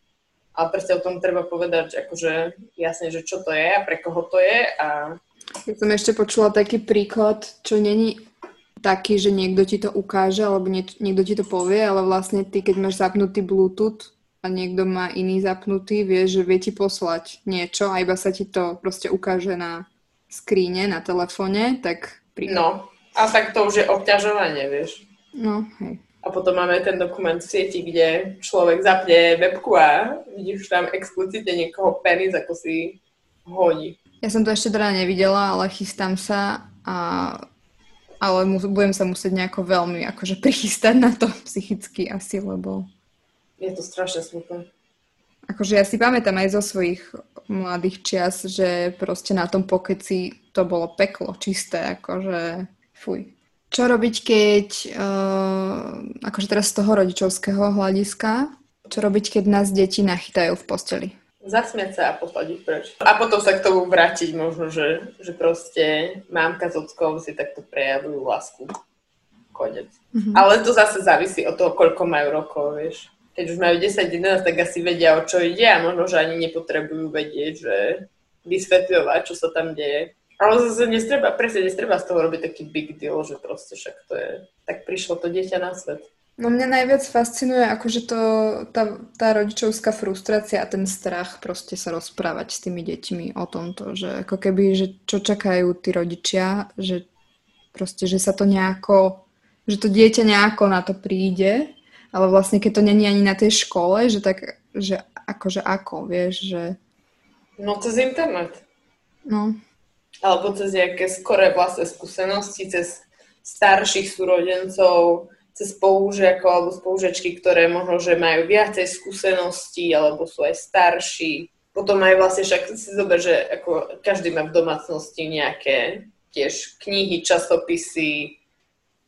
Ale presne o tom treba povedať, akože jasne, že čo to je a pre koho to je a... Ja som ešte počula taký príklad, čo není taký, že niekto ti to ukáže alebo niekto ti to povie, ale vlastne ty, keď máš zapnutý Bluetooth, a niekto má iný zapnutý, vie, že vie ti poslať niečo a iba sa ti to proste ukáže na skríne, na telefóne, tak... Pri... No, a tak to už je obťažovanie, vieš. No, hej. A potom máme ten dokument v sieti, kde človek zapne webku a vidíš tam explicitne niekoho penis, ako si hodí. Ja som to ešte teda nevidela, ale chystám sa a ale mu, budem sa musieť nejako veľmi akože prichystať na to psychicky asi, lebo je to strašne smutné. Akože ja si pamätám aj zo svojich mladých čias, že proste na tom pokeci to bolo peklo čisté, akože fuj. Čo robiť, keď, uh, akože teraz z toho rodičovského hľadiska, čo robiť, keď nás deti nachytajú v posteli? Zasmiať sa a poslať ich preč. A potom sa k tomu vrátiť možno, že, že proste mámka s ockom si takto prejavujú lásku. Konec. Mm-hmm. Ale to zase závisí od toho, koľko majú rokov, vieš keď už majú 10-11, tak asi vedia, o čo ide a možno, že ani nepotrebujú vedieť, že vysvetľovať, čo sa tam deje. Ale zase nestreba, presne nestreba z toho robiť taký big deal, že proste však to je, tak prišlo to dieťa na svet. No mňa najviac fascinuje akože to, tá, tá rodičovská frustrácia a ten strach proste sa rozprávať s tými deťmi o tomto, že ako keby, že čo čakajú tí rodičia, že proste, že sa to nejako, že to dieťa nejako na to príde ale vlastne keď to není ani na tej škole, že tak, že akože ako, vieš, že... No cez internet. No. Alebo cez nejaké skoré vlastné skúsenosti, cez starších súrodencov, cez spolužiakov alebo spolužiačky, ktoré možno, že majú viacej skúseností alebo sú aj starší. Potom aj vlastne však si zober, že ako každý má v domácnosti nejaké tiež knihy, časopisy,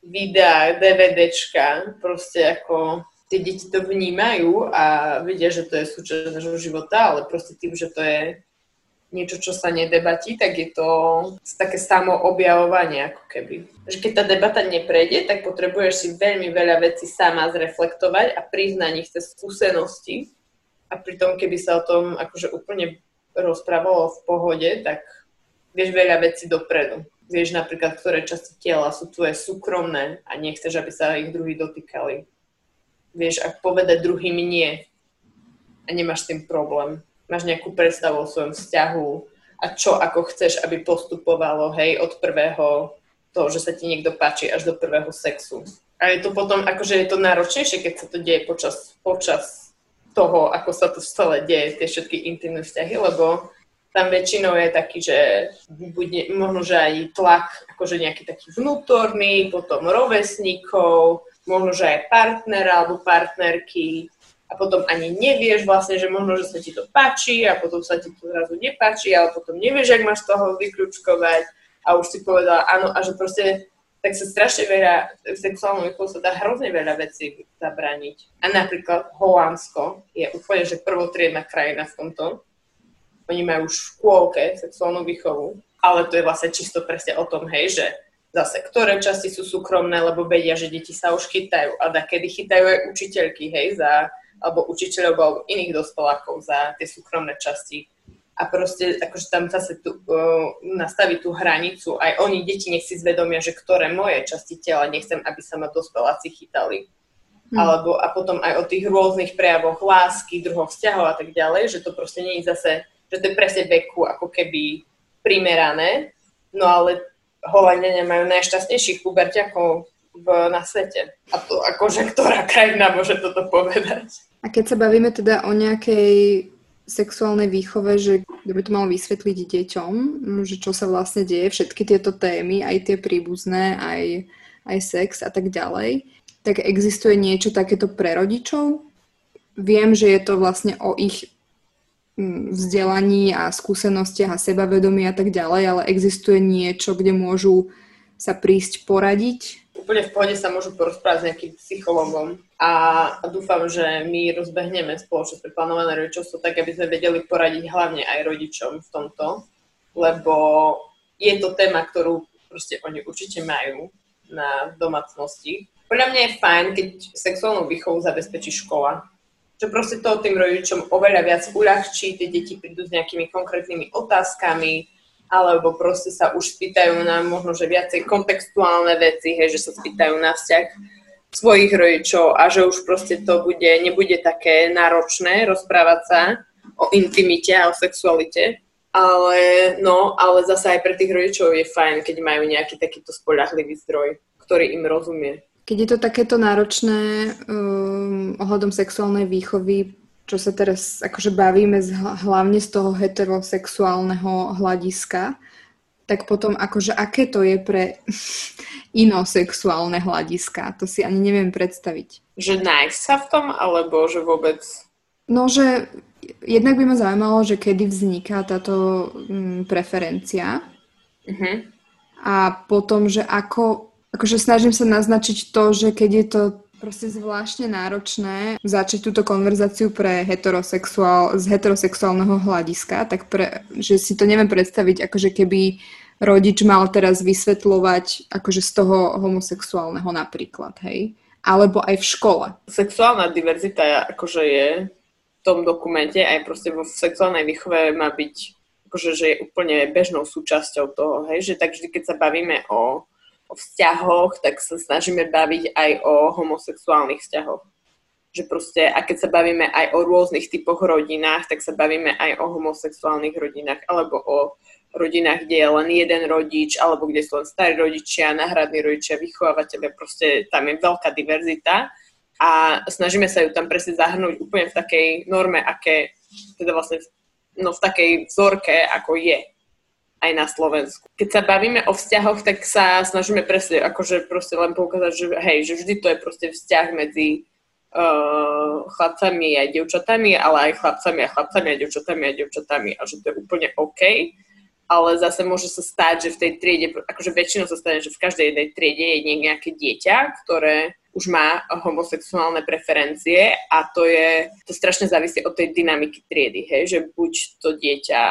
videá, DVDčka, proste ako tie deti to vnímajú a vedia, že to je súčasť nášho života, ale proste tým, že to je niečo, čo sa nedebatí, tak je to také samo objavovanie ako keby. Že keď tá debata neprejde, tak potrebuješ si veľmi veľa vecí sama zreflektovať a priznať ich cez skúsenosti. A pritom, keby sa o tom akože úplne rozprávalo v pohode, tak vieš veľa vecí dopredu. Vieš napríklad, ktoré časti tela sú tvoje súkromné a nechceš, aby sa ich druhý dotýkali. Vieš, ak povedať druhým nie a nemáš s tým problém máš nejakú predstavu o svojom vzťahu a čo ako chceš, aby postupovalo, hej, od prvého toho, že sa ti niekto páči, až do prvého sexu. A je to potom, akože je to náročnejšie, keď sa to deje počas, počas toho, ako sa to celé deje, tie všetky intimné vzťahy, lebo tam väčšinou je taký, že bude, možno, že aj tlak, akože nejaký taký vnútorný, potom rovesníkov, možno, že aj partnera alebo partnerky, a potom ani nevieš vlastne, že možno, že sa ti to páči a potom sa ti to zrazu nepáči, ale potom nevieš, ak máš toho vyklúčkovať a už si povedala áno a že proste tak sa strašne veľa, v sexuálnom výchovu sa dá hrozne veľa vecí zabrániť. A napríklad Holandsko je úplne, že prvotriedna krajina v tomto. Oni majú už v škôlke sexuálnu výchovu, ale to je vlastne čisto presne o tom, hej, že zase, ktoré časti sú súkromné, lebo vedia, že deti sa už chytajú a da kedy chytajú aj učiteľky, hej, za alebo učiteľov alebo iných dospelákov za tie súkromné časti. A proste akože tam zase tu, uh, nastaviť tú hranicu. Aj oni, deti, nech si zvedomia, že ktoré moje časti tela nechcem, aby sa ma dospeláci chytali. Hmm. Alebo a potom aj o tých rôznych prejavoch lásky, druhov vzťahov a tak ďalej, že to proste nie je zase, že to je presne veku ako keby primerané. No ale Holandiania majú najšťastnejších puberťakov v, na svete. A to akože ktorá krajina môže toto povedať? A keď sa bavíme teda o nejakej sexuálnej výchove, že by to malo vysvetliť deťom, že čo sa vlastne deje, všetky tieto témy, aj tie príbuzné, aj, aj sex a tak ďalej, tak existuje niečo takéto pre rodičov? Viem, že je to vlastne o ich vzdelaní a skúsenostiach a sebavedomí a tak ďalej, ale existuje niečo, kde môžu sa prísť poradiť úplne v pohode sa môžu porozprávať s nejakým psychologom a dúfam, že my rozbehneme spoločnosť pre plánované rodičovstvo tak, aby sme vedeli poradiť hlavne aj rodičom v tomto, lebo je to téma, ktorú proste oni určite majú na domácnosti. Podľa mňa je fajn, keď sexuálnu výchovu zabezpečí škola. Že proste to tým rodičom oveľa viac uľahčí, tie deti prídu s nejakými konkrétnymi otázkami, alebo proste sa už spýtajú na možno, že viacej kontextuálne veci, hej, že sa spýtajú na vzťah svojich rodičov a že už proste to bude, nebude také náročné rozprávať sa o intimite a o sexualite. Ale, no, ale zase aj pre tých rodičov je fajn, keď majú nejaký takýto spolahlivý zdroj, ktorý im rozumie. Keď je to takéto náročné um, ohľadom sexuálnej výchovy, čo sa teraz akože bavíme z, hlavne z toho heterosexuálneho hľadiska, tak potom akože aké to je pre inosexuálne hľadiska, to si ani neviem predstaviť. Že nájsť sa v tom, alebo že vôbec... No, že jednak by ma zaujímalo, že kedy vzniká táto mm, preferencia uh-huh. a potom, že ako, akože snažím sa naznačiť to, že keď je to proste zvláštne náročné začať túto konverzáciu pre heterosexuál, z heterosexuálneho hľadiska, tak pre, že si to neviem predstaviť, akože keby rodič mal teraz vysvetľovať akože z toho homosexuálneho napríklad, hej? Alebo aj v škole. Sexuálna diverzita akože je v tom dokumente, aj proste vo sexuálnej výchove má byť akože, že je úplne bežnou súčasťou toho, hej? Že tak vždy, keď sa bavíme o o vzťahoch, tak sa snažíme baviť aj o homosexuálnych vzťahoch. Že proste, a keď sa bavíme aj o rôznych typoch rodinách, tak sa bavíme aj o homosexuálnych rodinách, alebo o rodinách, kde je len jeden rodič, alebo kde sú len starí rodičia, náhradní rodičia, vychovávateľe, proste tam je veľká diverzita a snažíme sa ju tam presne zahrnúť úplne v takej norme, aké, teda vlastne no v takej vzorke, ako je aj na Slovensku. Keď sa bavíme o vzťahoch, tak sa snažíme presne, akože proste len poukázať, že hej, že vždy to je proste vzťah medzi uh, chlapcami a devčatami, ale aj chlapcami a chlapcami a devčatami a devčatami a že to je úplne OK. Ale zase môže sa stať, že v tej triede, akože väčšinou sa stane, že v každej jednej triede je nejaké dieťa, ktoré už má homosexuálne preferencie a to je, to strašne závisí od tej dynamiky triedy, hej, že buď to dieťa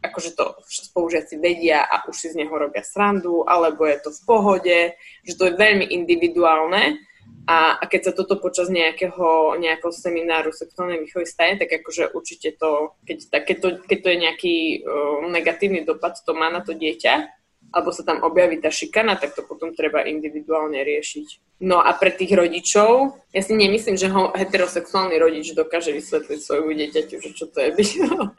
akože to spolužiaci vedia a už si z neho robia srandu, alebo je to v pohode, že to je veľmi individuálne. A, a keď sa toto počas nejakého, nejakého semináru sexuálnej výchovy stane, tak akože určite to, keď, tak, keď, to, keď to je nejaký uh, negatívny dopad, to má na to dieťa, alebo sa tam objaví tá šikana, tak to potom treba individuálne riešiť. No a pre tých rodičov, ja si nemyslím, že ho, heterosexuálny rodič dokáže vysvetliť svojmu dieťaťu, že čo to je byť,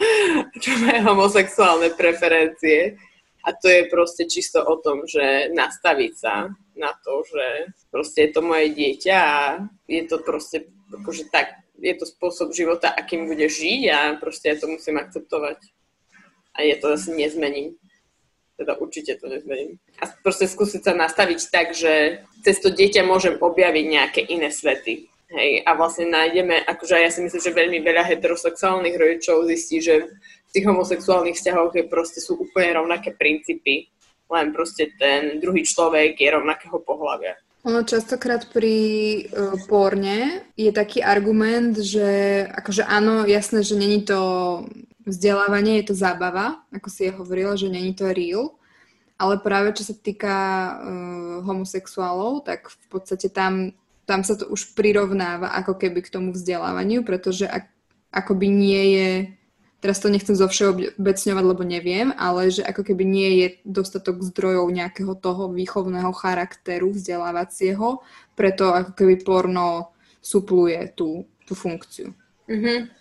čo má homosexuálne preferencie. A to je proste čisto o tom, že nastaviť sa na to, že proste je to moje dieťa a je to proste akože tak, je to spôsob života, akým budeš žiť a proste ja to musím akceptovať. A je to asi nezmením teda určite to nezmením. A proste skúsiť sa nastaviť tak, že cez to dieťa môžem objaviť nejaké iné svety. Hej, a vlastne nájdeme, akože ja si myslím, že veľmi veľa heterosexuálnych rodičov zistí, že v tých homosexuálnych vzťahoch je proste sú úplne rovnaké princípy, len proste ten druhý človek je rovnakého pohľavia. Ono častokrát pri uh, porne je taký argument, že akože áno, jasné, že není to vzdelávanie, je to zábava, ako si ja hovorila, že není to real, ale práve čo sa týka uh, homosexuálov, tak v podstate tam, tam sa to už prirovnáva ako keby k tomu vzdelávaniu, pretože ak, akoby nie je, teraz to nechcem zo všeobecňovať, lebo neviem, ale že ako keby nie je dostatok zdrojov nejakého toho výchovného charakteru vzdelávacieho, preto ako keby porno supluje tú, tú funkciu. Mm-hmm.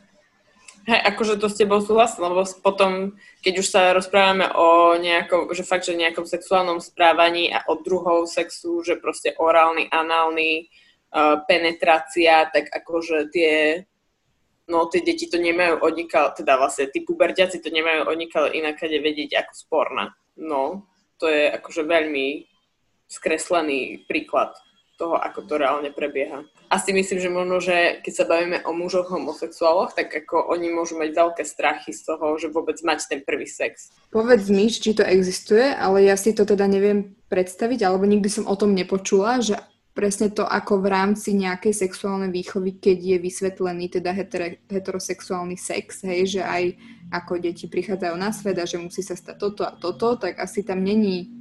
Hej, akože to s tebou súhlasím, lebo potom, keď už sa rozprávame o nejakom, že fakt, že nejakom sexuálnom správaní a o druhou sexu, že proste orálny, análny, uh, penetrácia, tak akože tie, no tie deti to nemajú odnikal, teda vlastne tí pubertiaci to nemajú odnikal inakade vedieť ako sporná. No, to je akože veľmi skreslený príklad toho, ako to reálne prebieha. Asi myslím, že možno, že keď sa bavíme o mužoch homosexuáloch, tak ako oni môžu mať veľké strachy z toho, že vôbec mať ten prvý sex. Povedz mi, či to existuje, ale ja si to teda neviem predstaviť, alebo nikdy som o tom nepočula, že presne to ako v rámci nejakej sexuálnej výchovy, keď je vysvetlený teda heter- heterosexuálny sex, hej, že aj ako deti prichádzajú na svet a že musí sa stať toto a toto, tak asi tam není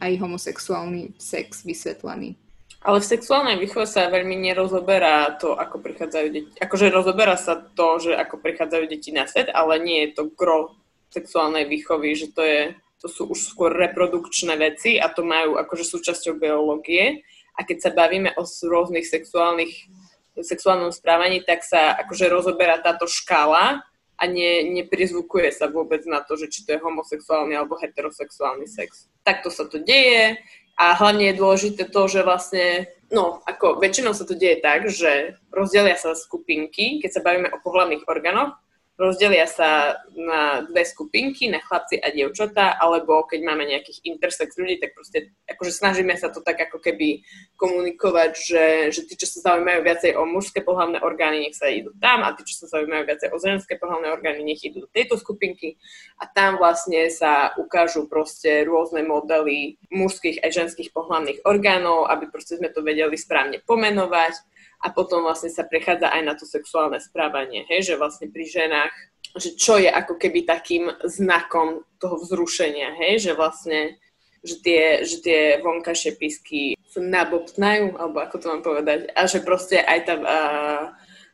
aj homosexuálny sex vysvetlený. Ale v sexuálnej výchove sa veľmi nerozoberá to, ako prichádzajú deti. Akože rozoberá sa to, že ako prichádzajú deti na svet, ale nie je to gro sexuálnej výchovy, že to, je, to sú už skôr reprodukčné veci a to majú akože súčasťou biológie. A keď sa bavíme o rôznych sexuálnych, sexuálnom správaní, tak sa akože rozoberá táto škála a ne, neprizvukuje sa vôbec na to, že či to je homosexuálny alebo heterosexuálny sex. Takto sa to deje a hlavne je dôležité to, že vlastne, no, ako väčšinou sa to deje tak, že rozdelia sa skupinky, keď sa bavíme o pohľavných orgánoch, rozdelia sa na dve skupinky, na chlapci a dievčatá, alebo keď máme nejakých intersex ľudí, tak proste akože snažíme sa to tak ako keby komunikovať, že, že tí, čo sa zaujímajú viacej o mužské pohľavné orgány, nech sa idú tam a tí, čo sa zaujímajú viacej o ženské pohľavné orgány, nech idú do tejto skupinky. A tam vlastne sa ukážu proste rôzne modely mužských a ženských pohľavných orgánov, aby proste sme to vedeli správne pomenovať a potom vlastne sa prechádza aj na to sexuálne správanie, hej, že vlastne pri ženách, že čo je ako keby takým znakom toho vzrušenia, hej, že vlastne, že tie, že tie vonkajšie písky sa nabobtnajú, alebo ako to mám povedať, a že proste aj tá uh,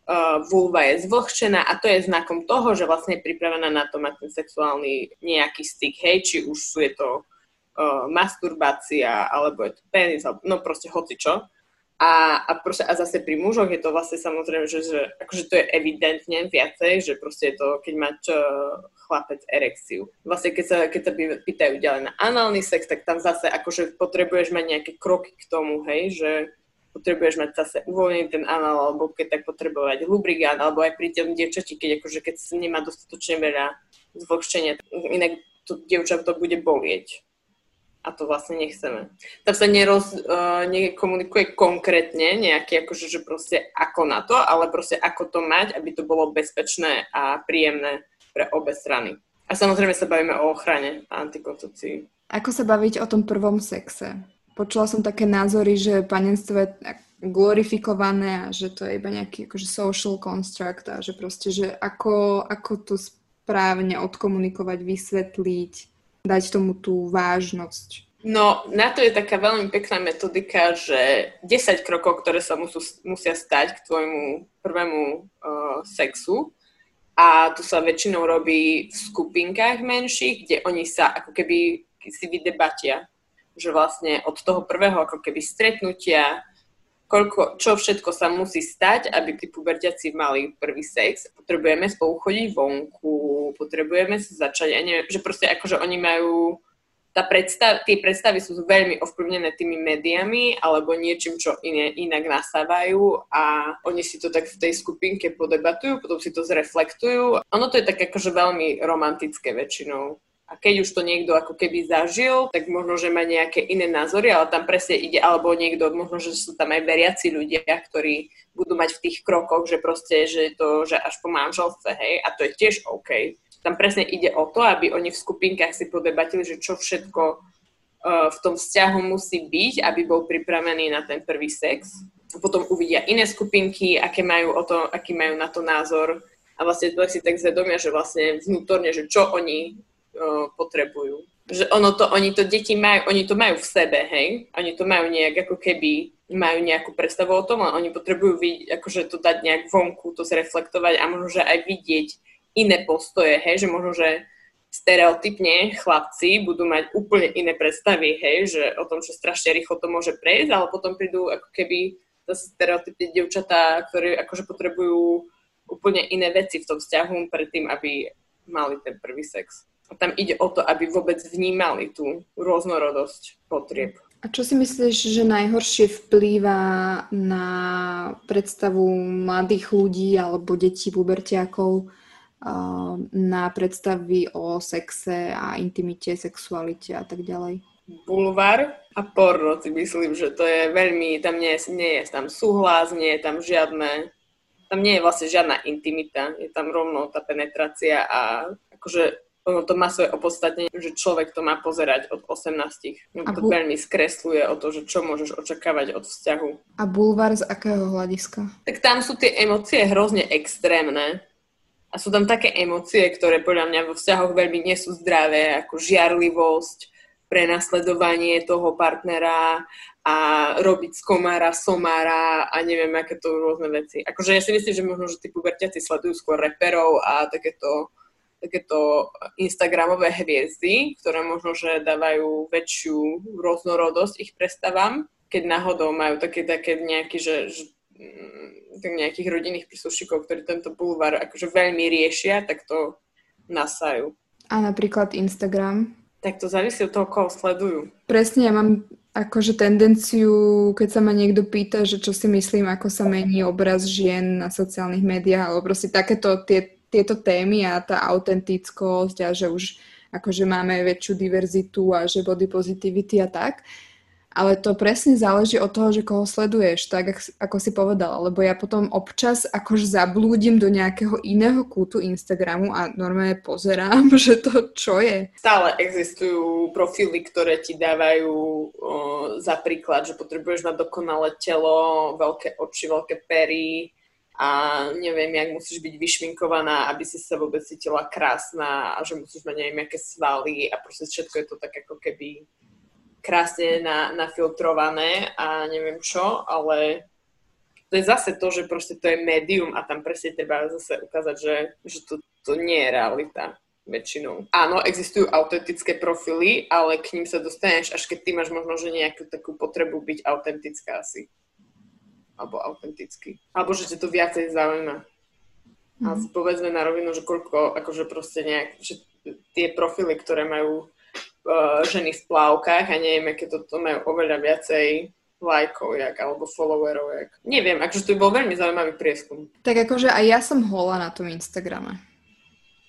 uh, vulva je zvlhčená a to je znakom toho, že vlastne je pripravená na to mať ten sexuálny nejaký styk, hej, či už sú je to uh, masturbácia, alebo je to penis, no proste hoci čo. A, a, proste, a zase pri mužoch je to vlastne samozrejme, že, že akože to je evidentne viacej, že proste je to, keď má čo chlapec erekciu. Vlastne keď sa, keď sa pýtajú ďalej na análny sex, tak tam zase akože potrebuješ mať nejaké kroky k tomu, hej, že potrebuješ mať zase uvoľnený ten anál, alebo keď tak potrebovať lubrigán, alebo aj pri tom dievčati, keď akože keď nemá dostatočne veľa zvlhčenia, inak to dievča to bude bolieť a to vlastne nechceme. Tam sa neroz, uh, nekomunikuje konkrétne nejaké, akože, že proste ako na to, ale proste ako to mať, aby to bolo bezpečné a príjemné pre obe strany. A samozrejme sa bavíme o ochrane a antikoncepcii. Ako sa baviť o tom prvom sexe? Počula som také názory, že panenstvo je glorifikované a že to je iba nejaký akože social construct a že proste, že ako, ako to správne odkomunikovať, vysvetliť, dať tomu tú vážnosť? No, na to je taká veľmi pekná metodika, že 10 krokov, ktoré sa musú, musia stať k tvojmu prvému uh, sexu. A tu sa väčšinou robí v skupinkách menších, kde oni sa ako keby si vydebatia. Že vlastne od toho prvého ako keby stretnutia, koľko, čo všetko sa musí stať, aby tí pubertiaci mali prvý sex. Potrebujeme spolu chodiť vonku, potrebujeme sa začať, ja neviem, že proste akože oni majú tá predstav, tie predstavy sú veľmi ovplyvnené tými médiami alebo niečím, čo iné, inak nasávajú a oni si to tak v tej skupinke podebatujú, potom si to zreflektujú. Ono to je tak akože veľmi romantické väčšinou. A keď už to niekto ako keby zažil, tak možno, že má nejaké iné názory, ale tam presne ide, alebo niekto, možno, že sú tam aj veriaci ľudia, ktorí budú mať v tých krokoch, že proste, že to, že až po manželstve, hej, a to je tiež OK tam presne ide o to, aby oni v skupinkách si podebatili, že čo všetko uh, v tom vzťahu musí byť, aby bol pripravený na ten prvý sex. Potom uvidia iné skupinky, aké majú, o to, aký majú na to názor a vlastne si tak zvedomia, že vlastne vnútorne, že čo oni uh, potrebujú. Že ono to, oni to deti majú, oni to majú v sebe, hej? Oni to majú nejak ako keby majú nejakú predstavu o tom a oni potrebujú vidieť, akože to dať nejak vonku, to zreflektovať a možno, že aj vidieť, iné postoje, hej, že možno, že stereotypne chlapci budú mať úplne iné predstavy, hej, že o tom, že strašne rýchlo to môže prejsť, ale potom prídu ako keby zase stereotypne dievčatá, ktoré akože potrebujú úplne iné veci v tom vzťahu predtým, aby mali ten prvý sex. A tam ide o to, aby vôbec vnímali tú rôznorodosť potrieb. A čo si myslíš, že najhoršie vplýva na predstavu mladých ľudí alebo detí, pubertiakov na predstavy o sexe a intimite, sexualite a tak ďalej. Bulvar a porno si myslím, že to je veľmi, tam nie, nie je tam súhlas, nie je tam žiadne, tam nie je vlastne žiadna intimita, je tam rovno tá penetrácia a akože ono to má svoje opodstatnenie, že človek to má pozerať od 18. A to bu- veľmi skresluje o to, že čo môžeš očakávať od vzťahu. A bulvár z akého hľadiska? Tak tam sú tie emócie hrozne extrémne a sú tam také emócie, ktoré podľa mňa vo vzťahoch veľmi nie sú zdravé, ako žiarlivosť, prenasledovanie toho partnera a robiť z komára somára a neviem, aké to rôzne veci. Akože ja si myslím, že možno, že tí pubertiaci sledujú skôr reperov a takéto, takéto Instagramové hviezdy, ktoré možno, že dávajú väčšiu rôznorodosť ich predstavám, keď náhodou majú také, také nejaký, že, že nejakých rodinných príslušníkov, ktorí tento bulvár akože veľmi riešia, tak to nasajú. A napríklad Instagram? Tak to závisí od toho, koho sledujú. Presne, ja mám akože tendenciu, keď sa ma niekto pýta, že čo si myslím, ako sa mení obraz žien na sociálnych médiách, alebo proste takéto tie, tieto témy a tá autentickosť a že už akože máme väčšiu diverzitu a že body positivity a tak, ale to presne záleží od toho, že koho sleduješ, tak ako si povedal, lebo ja potom občas akož zablúdim do nejakého iného kútu Instagramu a normálne pozerám, že to čo je. Stále existujú profily, ktoré ti dávajú o, za príklad, že potrebuješ mať dokonalé telo, veľké oči, veľké pery, a neviem, jak musíš byť vyšminkovaná, aby si sa vôbec cítila krásna a že musíš mať neviem, aké svaly a proste všetko je to tak ako keby krásne na, nafiltrované a neviem čo, ale to je zase to, že proste to je médium a tam presne treba zase ukázať, že, že to, to nie je realita väčšinou. Áno, existujú autentické profily, ale k ním sa dostaneš, až keď ty máš možno, že nejakú takú potrebu byť autentická asi. Alebo autentický. Alebo že ťa to viacej zaujíma. Mm. A mhm. povedzme na rovinu, že koľko, akože proste nejak, že tie profily, ktoré majú uh, ženy v plávkach a neviem, aké to, to majú oveľa viacej lajkov, jak, alebo followerov, jak. Neviem, akože to by bol veľmi zaujímavý prieskum. Tak akože aj ja som hola na tom Instagrame.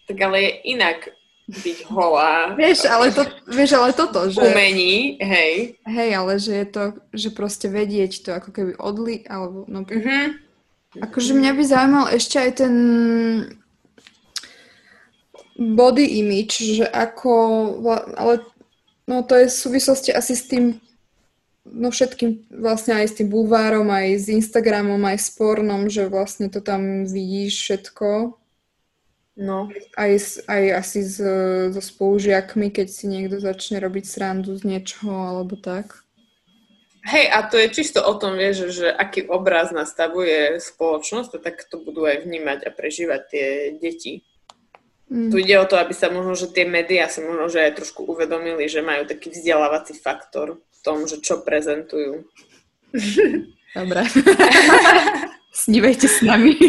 Tak ale je inak byť holá. vieš, ale, to, vieš, ale toto, že... Umení, hej. Hej, ale že je to, že proste vedieť to ako keby odli, alebo no... Mm-hmm. Akože mňa by zaujímal ešte aj ten body image, že ako, ale no to je v súvislosti asi s tým, no všetkým vlastne aj s tým bulvárom, aj s Instagramom, aj s pornom, že vlastne to tam vidíš všetko. No. Aj, aj asi s, so spolužiakmi, keď si niekto začne robiť srandu z niečoho alebo tak. Hej, a to je čisto o tom, vieš, že, že aký obraz nastavuje spoločnosť, a tak to budú aj vnímať a prežívať tie deti. Mm. Tu ide o to, aby sa možno, že tie médiá sa možno, že aj trošku uvedomili, že majú taký vzdelávací faktor v tom, že čo prezentujú. Dobre. Snívajte s nami.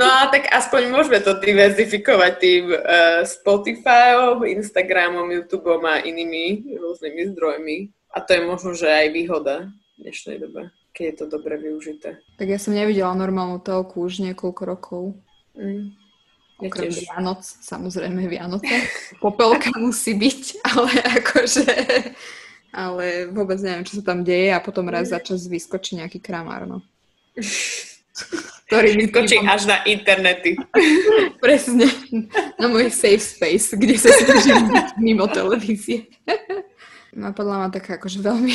no a tak aspoň môžeme to diverzifikovať tým uh, Spotifyom, Instagramom, YouTubeom a inými rôznymi zdrojmi. A to je možno, že aj výhoda v dnešnej dobe, keď je to dobre využité. Tak ja som nevidela normálnu telku už niekoľko rokov. Mm. Okrem ja Vianoc, samozrejme Vianoce. Popelka musí byť, ale akože... Ale vôbec neviem, čo sa tam deje a potom raz za čas vyskočí nejaký kramár, no. Ktorý vyskočí až na internety. Presne. Na môj safe space, kde sa snažím mimo televízie. Napadla ma taká akože veľmi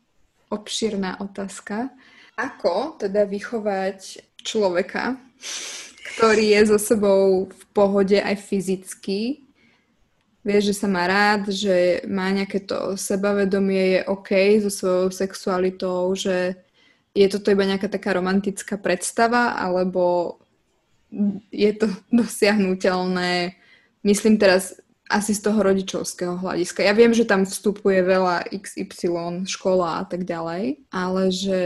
obširná otázka. Ako teda vychovať človeka, ktorý je so sebou v pohode aj fyzicky. Vie, že sa má rád, že má nejaké to sebavedomie, je OK so svojou sexualitou, že je toto iba nejaká taká romantická predstava, alebo je to dosiahnutelné, myslím teraz asi z toho rodičovského hľadiska. Ja viem, že tam vstupuje veľa XY, škola a tak ďalej, ale že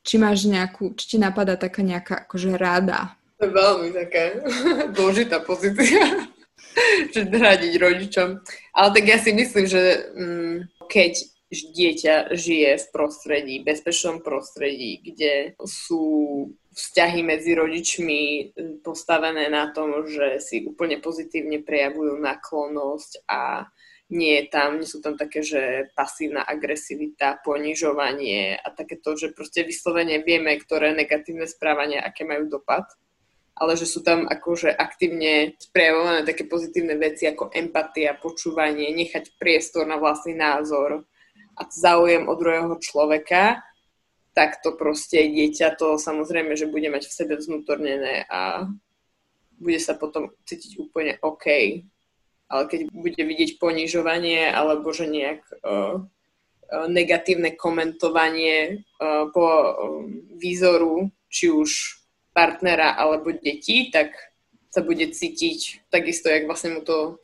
či máš nejakú, či ti napadá taká nejaká akože rada? To je veľmi taká dôležitá pozícia, že radiť rodičom. Ale tak ja si myslím, že mm, keď dieťa žije v prostredí, bezpečnom prostredí, kde sú vzťahy medzi rodičmi postavené na tom, že si úplne pozitívne prejavujú náklonnosť a nie tam, nie sú tam také, že pasívna agresivita, ponižovanie a takéto, že proste vyslovene vieme, ktoré negatívne správania, aké majú dopad ale že sú tam akože aktívne sprejavované také pozitívne veci ako empatia, počúvanie, nechať priestor na vlastný názor a záujem od druhého človeka, tak to proste dieťa to samozrejme, že bude mať v sebe vznútornené a bude sa potom cítiť úplne OK. Ale keď bude vidieť ponižovanie alebo že nejak uh, negatívne komentovanie uh, po uh, výzoru, či už partnera alebo detí, tak sa bude cítiť takisto, jak vlastne mu to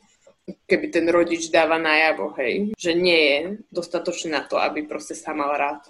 keby ten rodič dáva najavo, hej, že nie je dostatočný na to, aby proste sa mal rád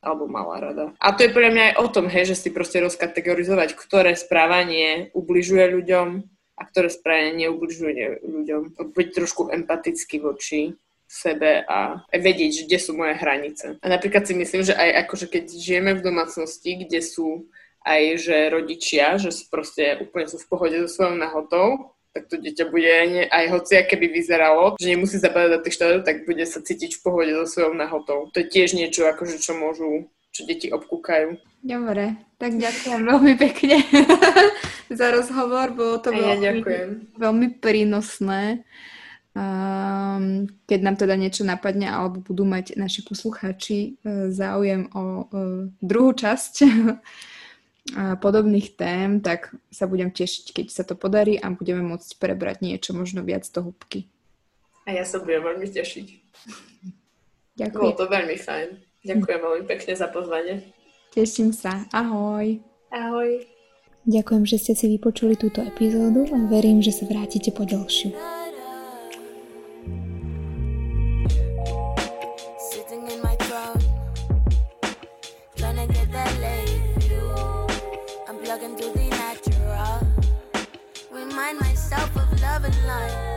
alebo mala rada. A to je pre mňa aj o tom, hej, že si proste rozkategorizovať, ktoré správanie ubližuje ľuďom a ktoré správanie neubližuje ľuďom. Byť trošku empatický voči sebe a vedieť, kde sú moje hranice. A napríklad si myslím, že aj akože keď žijeme v domácnosti, kde sú aj že rodičia, že proste úplne sú v pohode so svojou nahotou, tak to dieťa bude aj hoci, aké by vyzeralo, že nemusí zapadať do tých štátov, tak bude sa cítiť v pohode so svojou nahotou. To je tiež niečo, akože čo môžu, čo deti obkúkajú. Dobre, tak ďakujem veľmi pekne za rozhovor, bolo to veľmi, ja ďakujem. veľmi prínosné. Um, keď nám teda niečo napadne alebo budú mať naši poslucháči uh, záujem o uh, druhú časť podobných tém, tak sa budem tešiť, keď sa to podarí a budeme môcť prebrať niečo možno viac do hĺbky. A ja sa budem veľmi tešiť. Ďakujem. Bolo to veľmi fajn. Ďakujem veľmi pekne za pozvanie. Teším sa. Ahoj. Ahoj. Ďakujem, že ste si vypočuli túto epizódu a verím, že sa vrátite po ďalšiu. myself of love and life.